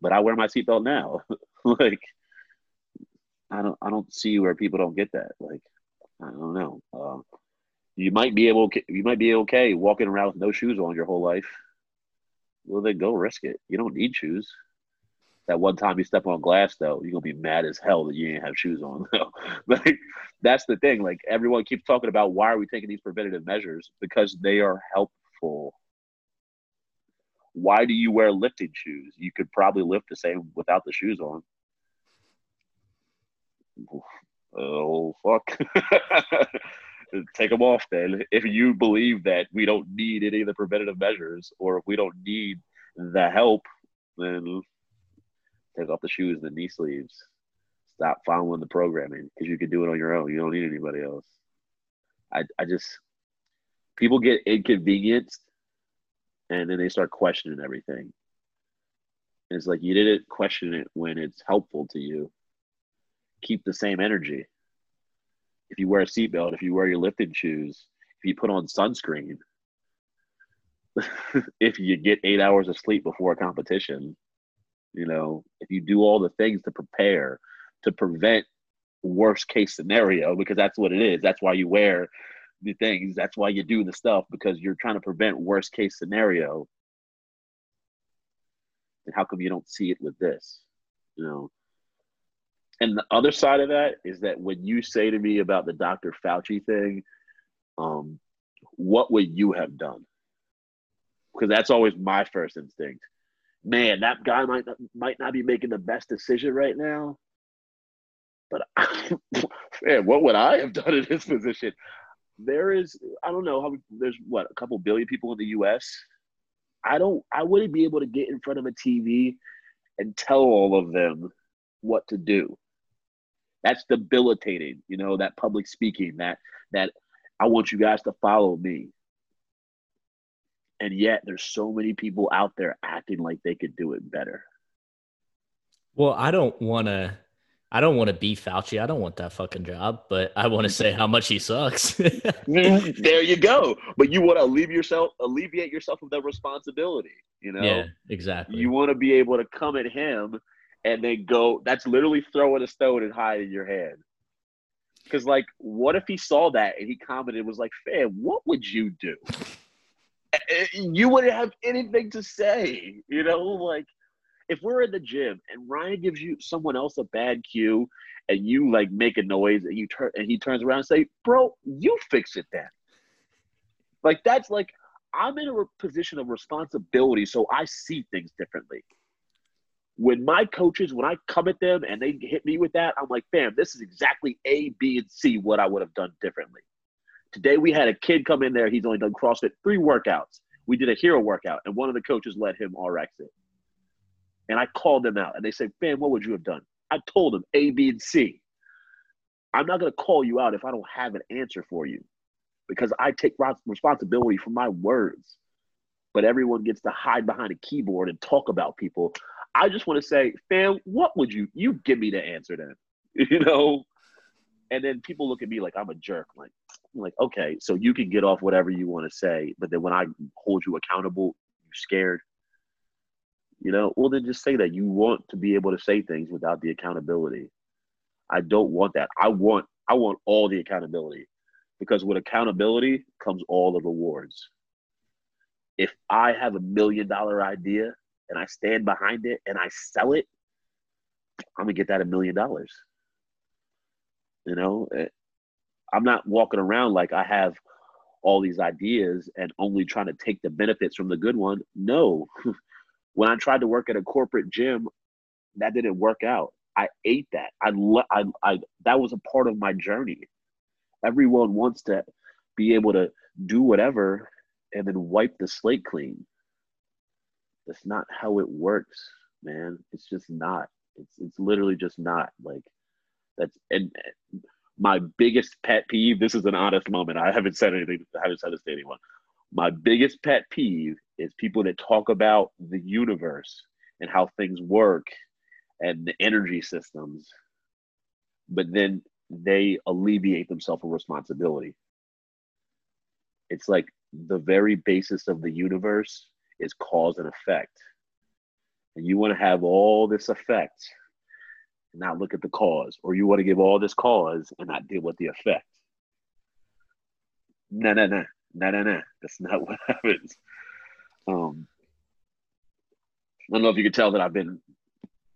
but I wear my seatbelt now. like I don't I don't see where people don't get that. Like I don't know. Uh, you might be able you might be okay walking around with no shoes on your whole life. Well, then go risk it. You don't need shoes. That one time you step on glass, though, you're gonna be mad as hell that you didn't have shoes on. like that's the thing. Like everyone keeps talking about why are we taking these preventative measures? Because they are helpful. Why do you wear lifting shoes? You could probably lift the same without the shoes on oh fuck take them off then if you believe that we don't need any of the preventative measures or if we don't need the help then take off the shoes and the knee sleeves. Stop following the programming because you can do it on your own. You don't need anybody else. I, I just people get inconvenienced and then they start questioning everything. And it's like you didn't question it when it's helpful to you. Keep the same energy. If you wear a seatbelt, if you wear your lifting shoes, if you put on sunscreen, if you get eight hours of sleep before a competition, you know, if you do all the things to prepare to prevent worst case scenario, because that's what it is. That's why you wear the things. That's why you do the stuff because you're trying to prevent worst case scenario. And how come you don't see it with this? You know, and the other side of that is that when you say to me about the Dr. Fauci thing, um, what would you have done? Because that's always my first instinct. Man, that guy might not, might not be making the best decision right now. But man, what would I have done in his position? There is, I don't know how there's what a couple billion people in the U.S. I don't, I wouldn't be able to get in front of a TV and tell all of them what to do that's debilitating you know that public speaking that that i want you guys to follow me and yet there's so many people out there acting like they could do it better well i don't want to I don't want to be Fauci. I don't want that fucking job, but I want to say how much he sucks. there you go. But you want to alleviate yourself, alleviate yourself of that responsibility. You know. Yeah, exactly. You want to be able to come at him and then go. That's literally throwing a stone and hiding your hand. Because like, what if he saw that and he commented was like, "Fam, what would you do?" You wouldn't have anything to say. You know, like if we're in the gym and Ryan gives you someone else a bad cue and you like make a noise and you turn and he turns around and say, "Bro, you fix it then." Like that's like I'm in a position of responsibility, so I see things differently. When my coaches, when I come at them and they hit me with that, I'm like, "Fam, this is exactly A, B, and C what I would have done differently." Today we had a kid come in there. He's only done CrossFit three workouts. We did a hero workout, and one of the coaches let him RX it. And I called them out, and they said, "Fam, what would you have done?" I told them A, B, and C. I'm not going to call you out if I don't have an answer for you because I take responsibility for my words. But everyone gets to hide behind a keyboard and talk about people. I just want to say, fam, what would you you give me the answer then? You know? And then people look at me like I'm a jerk. Like, I'm like, okay, so you can get off whatever you want to say, but then when I hold you accountable, you're scared. You know, well then just say that you want to be able to say things without the accountability. I don't want that. I want I want all the accountability because with accountability comes all the rewards. If I have a million dollar idea and I stand behind it and I sell it, I'm gonna get that a million dollars. You know, eh, I'm not walking around like I have all these ideas and only trying to take the benefits from the good one. No. when I tried to work at a corporate gym, that didn't work out. I ate that. I, I, I that was a part of my journey everyone wants to be able to do whatever and then wipe the slate clean. That's not how it works, man. It's just not. It's it's literally just not like that's and my biggest pet peeve. This is an honest moment. I haven't said anything. I haven't said this to anyone. My biggest pet peeve is people that talk about the universe and how things work and the energy systems, but then they alleviate themselves of responsibility. It's like the very basis of the universe is cause and effect. And you want to have all this effect and not look at the cause, or you want to give all this cause and not deal with the effect. No, no, no, no, no, no. That's not what happens. Um, I don't know if you can tell that I've been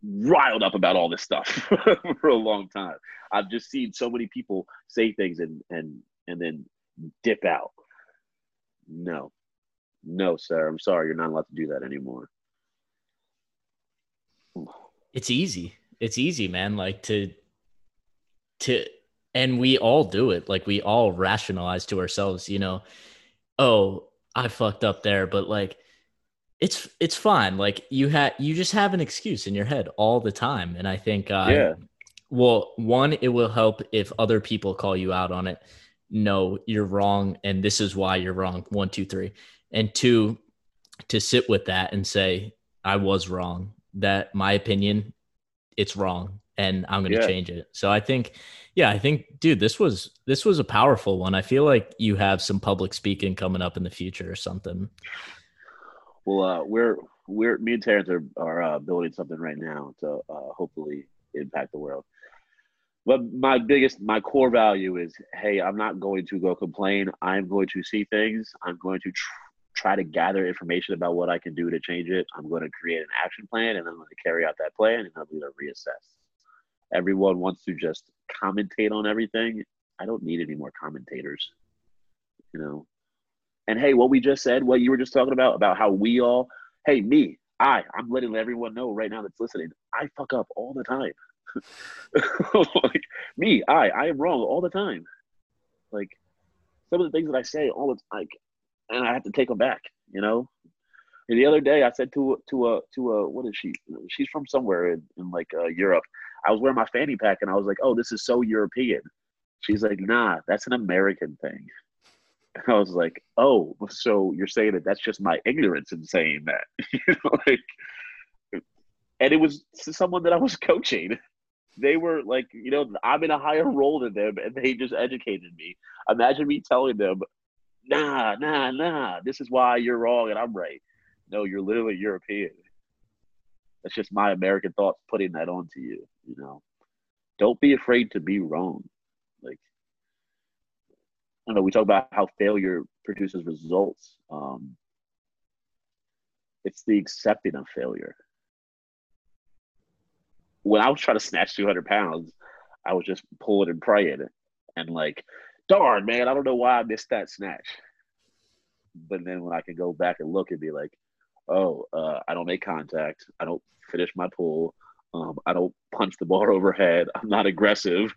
riled up about all this stuff for a long time. I've just seen so many people say things and and and then dip out. No. No, sir. I'm sorry. You're not allowed to do that anymore. It's easy. It's easy, man. Like to to and we all do it. Like we all rationalize to ourselves, you know, oh, I fucked up there, but like it's it's fine. Like you had you just have an excuse in your head all the time, and I think uh, yeah. Well, one, it will help if other people call you out on it. No, you're wrong, and this is why you're wrong. One, two, three, and two, to sit with that and say I was wrong. That my opinion, it's wrong, and I'm going to yeah. change it. So I think, yeah, I think, dude, this was this was a powerful one. I feel like you have some public speaking coming up in the future or something. Well, uh, we're we're me and Terrence are are uh, building something right now to uh, hopefully impact the world. But my biggest, my core value is, hey, I'm not going to go complain. I'm going to see things. I'm going to try to gather information about what I can do to change it. I'm going to create an action plan, and I'm going to carry out that plan, and I'm going to reassess. Everyone wants to just commentate on everything. I don't need any more commentators. You know, and hey, what we just said, what you were just talking about, about how we all, hey, me, I, I'm letting everyone know right now that's listening, I fuck up all the time. like me, I, I am wrong all the time. Like some of the things that I say all the like, and I have to take them back, you know. And the other day, I said to to a to a what is she? She's from somewhere in, in like uh, Europe. I was wearing my fanny pack, and I was like, "Oh, this is so European." She's like, "Nah, that's an American thing." I was like, oh, so you're saying that that's just my ignorance in saying that, you know, like, and it was someone that I was coaching. They were like, you know, I'm in a higher role than them, and they just educated me. Imagine me telling them, nah, nah, nah, this is why you're wrong and I'm right. No, you're literally European. That's just my American thoughts putting that onto you, you know. Don't be afraid to be wrong. Like I know we talk about how failure produces results. Um, It's the accepting of failure. When I was trying to snatch 200 pounds, I was just pulling and praying and like, darn, man, I don't know why I missed that snatch. But then when I can go back and look and be like, oh, uh, I don't make contact. I don't finish my pull. Um, I don't punch the bar overhead. I'm not aggressive.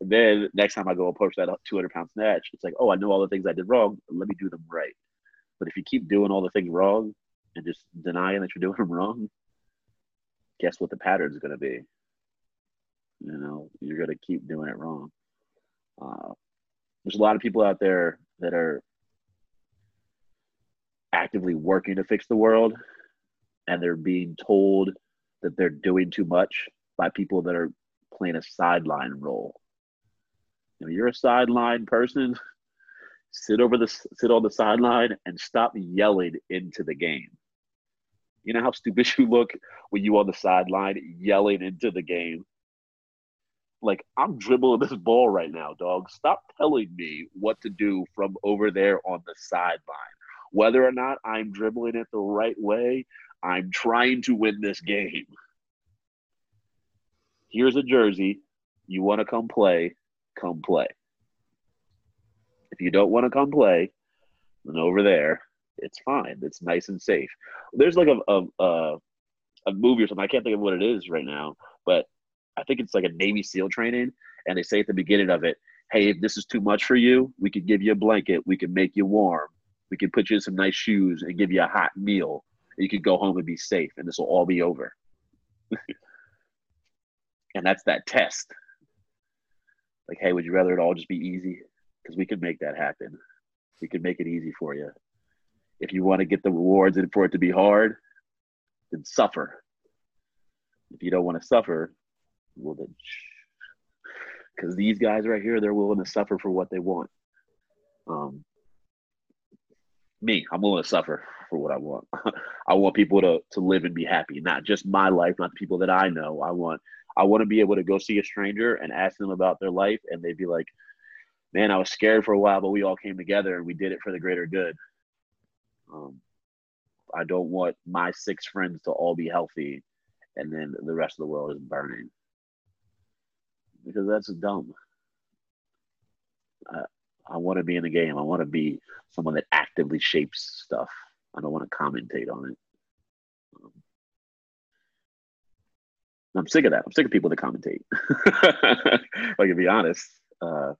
And then next time I go approach that 200 pound snatch, it's like, oh, I know all the things I did wrong. Let me do them right. But if you keep doing all the things wrong and just denying that you're doing them wrong, guess what the pattern is going to be? You know, you're going to keep doing it wrong. Uh, there's a lot of people out there that are actively working to fix the world and they're being told that they're doing too much by people that are playing a sideline role. You know, you're a sideline person. Sit over the sit on the sideline and stop yelling into the game. You know how stupid you look when you on the sideline yelling into the game. Like I'm dribbling this ball right now, dog. Stop telling me what to do from over there on the sideline. Whether or not I'm dribbling it the right way, I'm trying to win this game. Here's a jersey. You want to come play? Come play. If you don't want to come play, then over there, it's fine. It's nice and safe. There's like a, a, a, a movie or something. I can't think of what it is right now, but I think it's like a Navy SEAL training. And they say at the beginning of it, hey, if this is too much for you, we could give you a blanket. We can make you warm. We can put you in some nice shoes and give you a hot meal. You could go home and be safe, and this will all be over. and that's that test. Like, hey, would you rather it all just be easy? Because we could make that happen. We could make it easy for you. If you want to get the rewards and for it to be hard, then suffer. If you don't want to suffer, then, because these guys right here, they're willing to suffer for what they want. Um, me, I'm willing to suffer for what I want. I want people to to live and be happy, not just my life, not the people that I know. I want I want to be able to go see a stranger and ask them about their life, and they'd be like, "Man, I was scared for a while, but we all came together and we did it for the greater good." Um, I don't want my six friends to all be healthy, and then the rest of the world is burning because that's dumb. I, I want to be in the game. I want to be someone that actively shapes stuff. I don't want to commentate on it. Um, I'm sick of that. I'm sick of people that commentate. like to be honest, uh,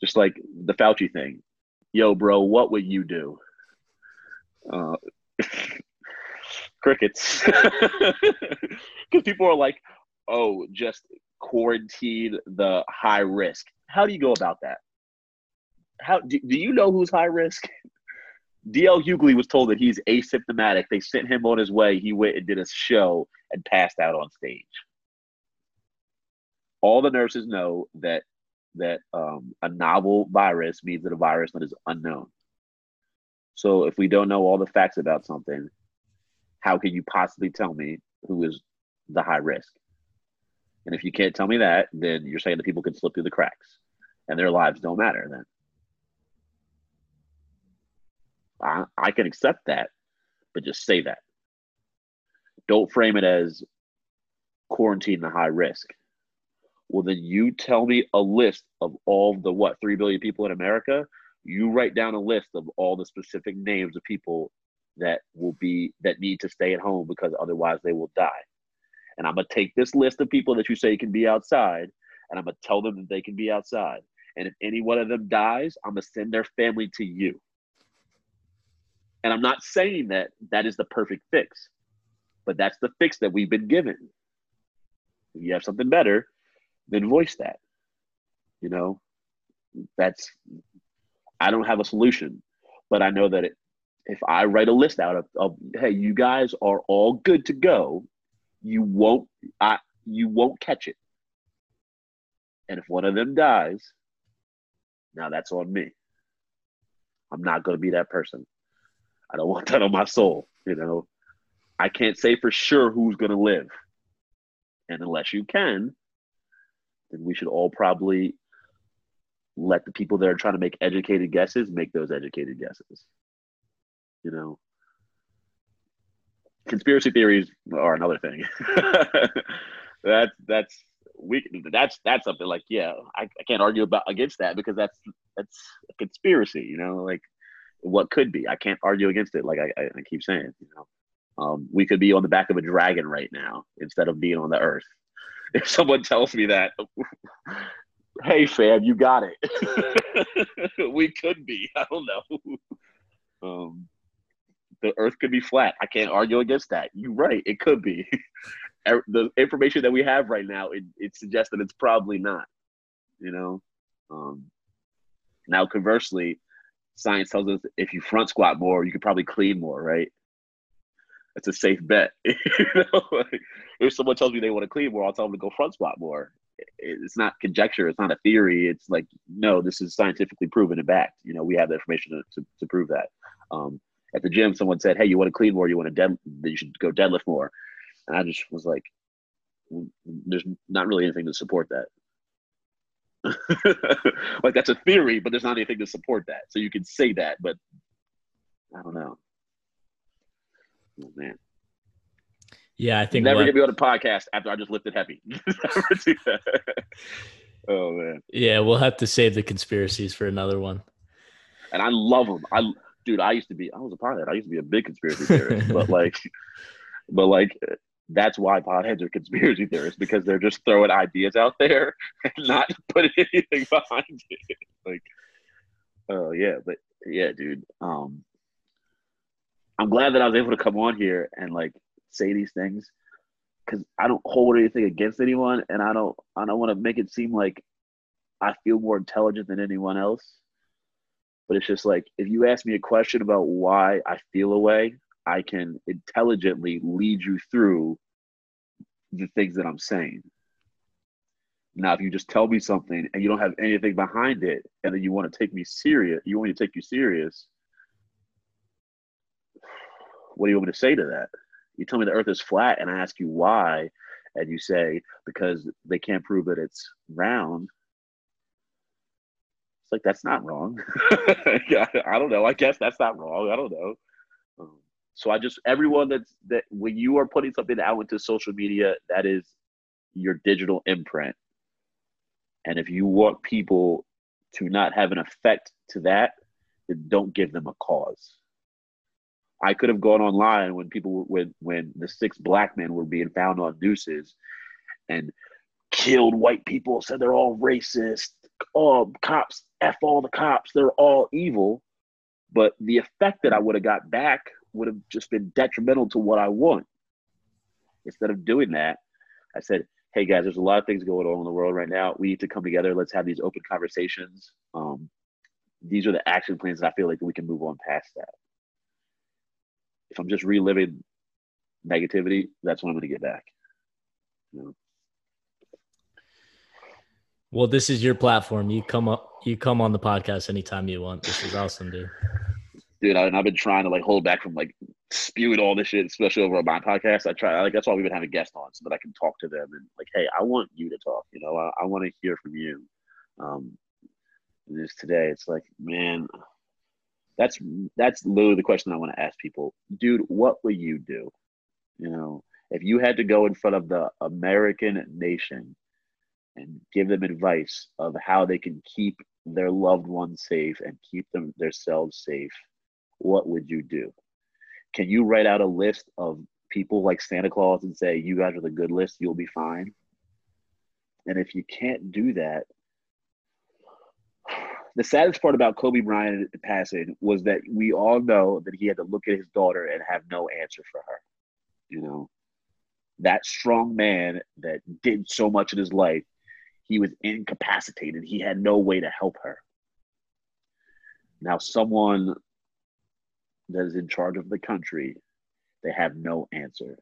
just like the Fauci thing. Yo, bro, what would you do? Uh, crickets. Because people are like, oh, just quarantine the high risk. How do you go about that? How do, do you know who's high risk? DL Hughley was told that he's asymptomatic. They sent him on his way. He went and did a show and passed out on stage. All the nurses know that that um, a novel virus means that a virus that is unknown. So if we don't know all the facts about something, how can you possibly tell me who is the high risk? And if you can't tell me that, then you're saying that people can slip through the cracks and their lives don't matter then. I, I can accept that, but just say that. Don't frame it as quarantine the high risk. Well, then you tell me a list of all the what, 3 billion people in America. You write down a list of all the specific names of people that will be, that need to stay at home because otherwise they will die. And I'm to take this list of people that you say can be outside and I'm to tell them that they can be outside. And if any one of them dies, I'm to send their family to you. And I'm not saying that that is the perfect fix, but that's the fix that we've been given. If you have something better, then voice that. You know, that's, I don't have a solution, but I know that it, if I write a list out of, of, hey, you guys are all good to go, you won't, I, you won't catch it. And if one of them dies, now that's on me. I'm not going to be that person. I don't want that on my soul. You know, I can't say for sure who's going to live. And unless you can, then we should all probably let the people that are trying to make educated guesses make those educated guesses. You know, conspiracy theories are another thing. that's that's we that's that's something like yeah I, I can't argue about against that because that's that's a conspiracy you know like what could be. I can't argue against it like i, I keep saying you know. Um, we could be on the back of a dragon right now instead of being on the earth. If someone tells me that hey fam you got it. We could be i don't know. Um, the earth could be flat i can't argue against that you're right it could be the information that we have right now, it, it suggests that it's probably not. You know, um, now conversely, science tells us if you front squat more, you could probably clean more, right? That's a safe bet. you know? if someone tells me they want to clean more, I'll tell them to go front squat more. It's not conjecture. It's not a theory. It's like, no, this is scientifically proven and backed. You know, we have the information to, to, to prove that. Um, at the gym, someone said, "Hey, you want to clean more? You want to dead? You should go deadlift more." And I just was like, there's not really anything to support that. like that's a theory, but there's not anything to support that. So you can say that, but I don't know. Oh man. Yeah, I think never what... get me on a podcast after I just lifted heavy. oh man. Yeah, we'll have to save the conspiracies for another one. And I love them. I dude, I used to be I was a pilot. I used to be a big conspiracy theorist, but like but like that's why potheads are conspiracy theorists because they're just throwing ideas out there and not putting anything behind it. Like, oh uh, yeah, but yeah, dude. Um, I'm glad that I was able to come on here and like say these things because I don't hold anything against anyone, and I don't I don't want to make it seem like I feel more intelligent than anyone else. But it's just like if you ask me a question about why I feel a way, I can intelligently lead you through the things that I'm saying. Now, if you just tell me something and you don't have anything behind it, and then you want to take me serious, you want me to take you serious. What do you want me to say to that? You tell me the Earth is flat, and I ask you why, and you say because they can't prove that it's round. It's like that's not wrong. I don't know. I guess that's not wrong. I don't know. Um, so I just everyone that's that when you are putting something out into social media, that is your digital imprint. And if you want people to not have an effect to that, then don't give them a cause. I could have gone online when people when when the six black men were being found on nooses and killed white people, said they're all racist. Oh, cops, F all the cops, they're all evil. But the effect that I would have got back would have just been detrimental to what I want. Instead of doing that, I said, hey guys, there's a lot of things going on in the world right now. We need to come together. Let's have these open conversations. Um, these are the action plans that I feel like we can move on past that. If I'm just reliving negativity, that's when I'm going to get back. You know? Well, this is your platform. You come up, you come on the podcast anytime you want. This is awesome, dude dude, I, I've been trying to like hold back from like spewing all this shit, especially over on my podcast. I try, like, that's why we've been having guests on so that I can talk to them and like, hey, I want you to talk. You know, I, I want to hear from you. Um, this today, it's like, man, that's that's literally the question I want to ask people, dude. What would you do? You know, if you had to go in front of the American nation and give them advice of how they can keep their loved ones safe and keep them themselves safe what would you do? Can you write out a list of people like Santa Claus and say, you guys are the good list, you'll be fine? And if you can't do that, the saddest part about Kobe Bryant passing was that we all know that he had to look at his daughter and have no answer for her. You know, that strong man that did so much in his life, he was incapacitated. He had no way to help her. Now, someone that is in charge of the country, they have no answer.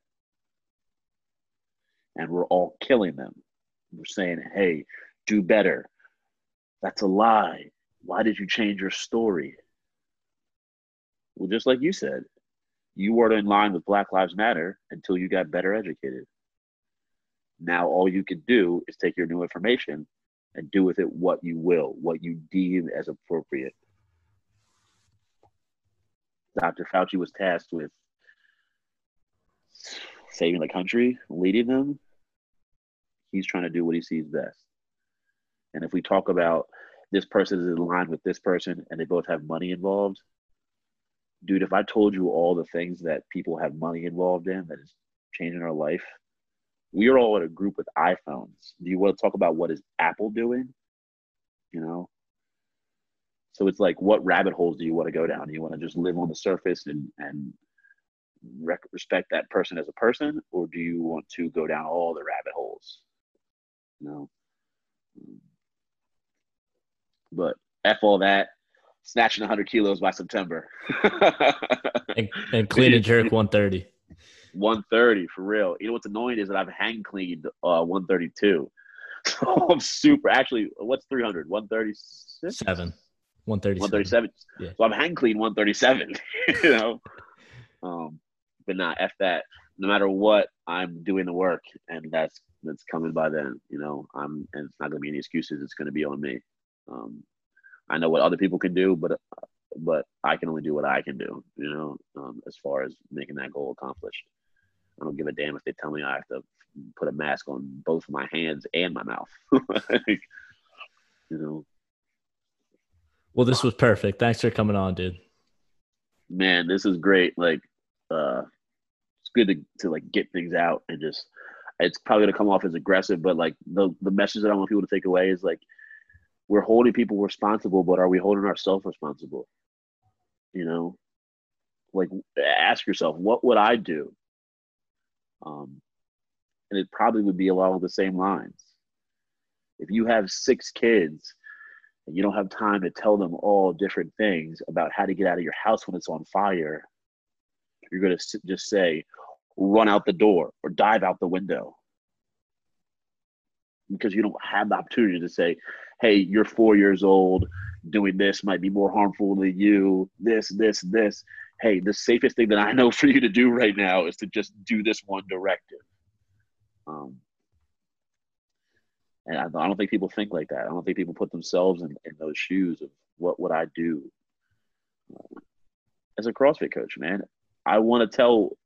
And we're all killing them. We're saying, hey, do better. That's a lie. Why did you change your story? Well, just like you said, you weren't in line with Black Lives Matter until you got better educated. Now, all you can do is take your new information and do with it what you will, what you deem as appropriate. Dr. Fauci was tasked with saving the country, leading them, he's trying to do what he sees best. And if we talk about this person is in line with this person and they both have money involved, dude, if I told you all the things that people have money involved in that is changing our life, we are all in a group with iPhones. Do you want to talk about what is Apple doing? You know? So it's like, what rabbit holes do you want to go down? Do you want to just live on the surface and, and respect that person as a person, or do you want to go down all the rabbit holes? You know? But F all that, snatching 100 kilos by September. and, and clean and jerk 130. 130 for real. You know what's annoying is that I've hang cleaned uh, 132. So I'm super. Actually, what's 300? 137. Seven. 137. 137. Yeah. So I'm hang clean 137. you know. Um, but not f that. No matter what, I'm doing the work, and that's that's coming by then. You know, I'm and it's not gonna be any excuses. It's gonna be on me. Um, I know what other people can do, but but I can only do what I can do. You know, um, as far as making that goal accomplished. I don't give a damn if they tell me I have to put a mask on both my hands and my mouth. like, you know. Well, this was perfect. Thanks for coming on, dude. Man, this is great. Like, uh, it's good to, to like get things out and just. It's probably gonna come off as aggressive, but like the the message that I want people to take away is like we're holding people responsible, but are we holding ourselves responsible? You know, like ask yourself, what would I do? Um, and it probably would be along the same lines. If you have six kids and you don't have time to tell them all different things about how to get out of your house when it's on fire, you're going to just say, run out the door or dive out the window. Because you don't have the opportunity to say, hey, you're four years old, doing this might be more harmful than you, this, this, this. Hey, the safest thing that I know for you to do right now is to just do this one directive. Um, and I, don't think people think like that. I don't think people put themselves in, in those shoes of what would I do as a CrossFit coach, man. I want to tell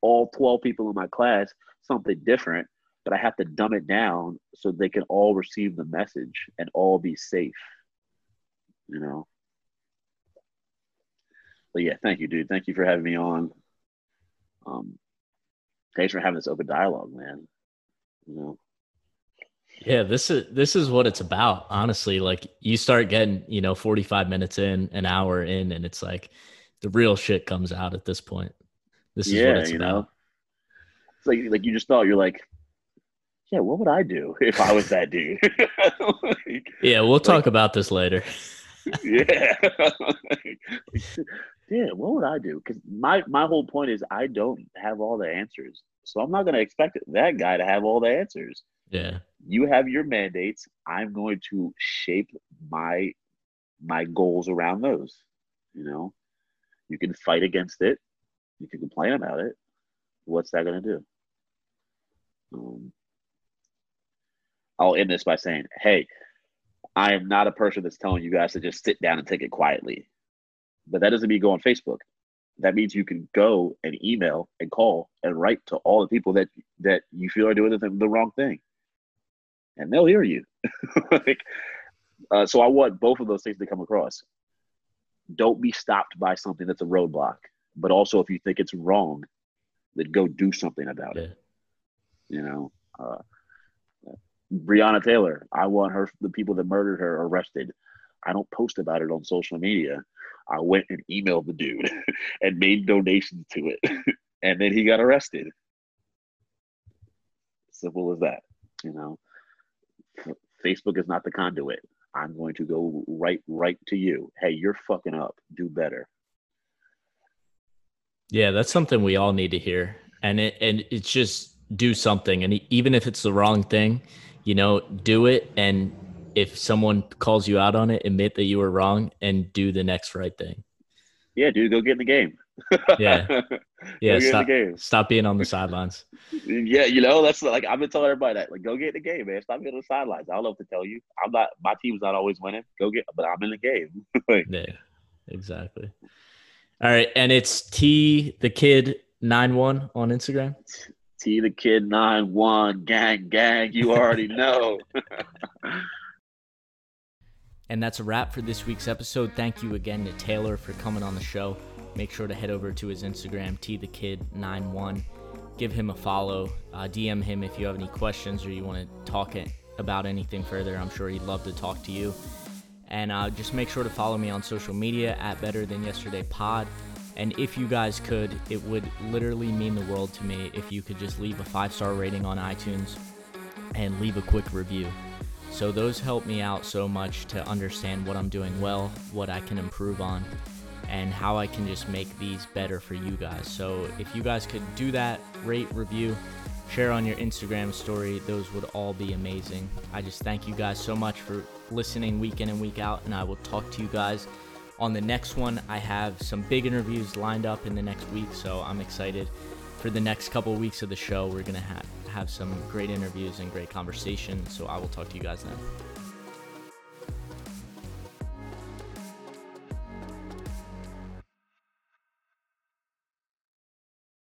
all 12 people in my class something different but I have to dumb it down so they can all receive the message and all be safe. You know. But yeah, thank you, dude. Thank you for having me on. Um, thanks for having this open dialogue, man. You know. Yeah, this is this is what it's about, honestly. Like you start getting, you know, 45 minutes in, an hour in, and it's like the real shit comes out at this point. This is yeah, what it's you about. Know? It's like like you just thought you're like, yeah, what would I do if I was that dude? like, yeah, we'll talk like, about this later. yeah. Yeah, what would I do? Because my, my whole point is I don't have all the answers. So I'm not going to expect that guy to have all the answers. Yeah. You have your mandates. I'm going to shape my my goals around those. You know, you can fight against it. You can complain about it. What's that going to do? Um, I'll end this by saying, hey, I am not a person that's telling you guys to just sit down and take it quietly. But that doesn't mean go on Facebook. That means you can go and email and call and write to all the people that that you feel are doing the, the wrong thing, and they'll hear you. like, uh, so I want both of those things to come across. Don't be stopped by something that's a roadblock, but also if you think it's wrong, then go do something about yeah. it. You know, uh, Breonna Taylor. I want her, the people that murdered her, arrested. I don't post about it on social media. I went and emailed the dude and made donations to it, and then he got arrested. Simple as that, you know. Facebook is not the conduit. I'm going to go right right to you. Hey, you're fucking up. Do better. Yeah, that's something we all need to hear. And it and it's just do something and even if it's the wrong thing, you know, do it. And if someone calls you out on it, admit that you were wrong and do the next right thing. Yeah, dude, go get in the game. yeah. Yeah. Stop, stop being on the sidelines. Yeah, you know, that's like I've been telling everybody that. Like, go get in the game, man. Stop being on the sidelines. I don't know what to tell you. I'm not my team's not always winning. Go get but I'm in the game. like, yeah, exactly. All right. And it's T the kid nine one on Instagram. T the Kid nine one gang gang. You already know. And that's a wrap for this week's episode. Thank you again to Taylor for coming on the show. Make sure to head over to his Instagram, T the Kid 91 Give him a follow. Uh, DM him if you have any questions or you want to talk it about anything further. I'm sure he'd love to talk to you. And uh, just make sure to follow me on social media at Better Than Yesterday Pod. And if you guys could, it would literally mean the world to me if you could just leave a five star rating on iTunes and leave a quick review. So those help me out so much to understand what I'm doing well, what I can improve on, and how I can just make these better for you guys. So if you guys could do that, rate, review, share on your Instagram story, those would all be amazing. I just thank you guys so much for listening week in and week out, and I will talk to you guys on the next one. I have some big interviews lined up in the next week, so I'm excited for the next couple weeks of the show. We're going to have have some great interviews and great conversation. So I will talk to you guys then.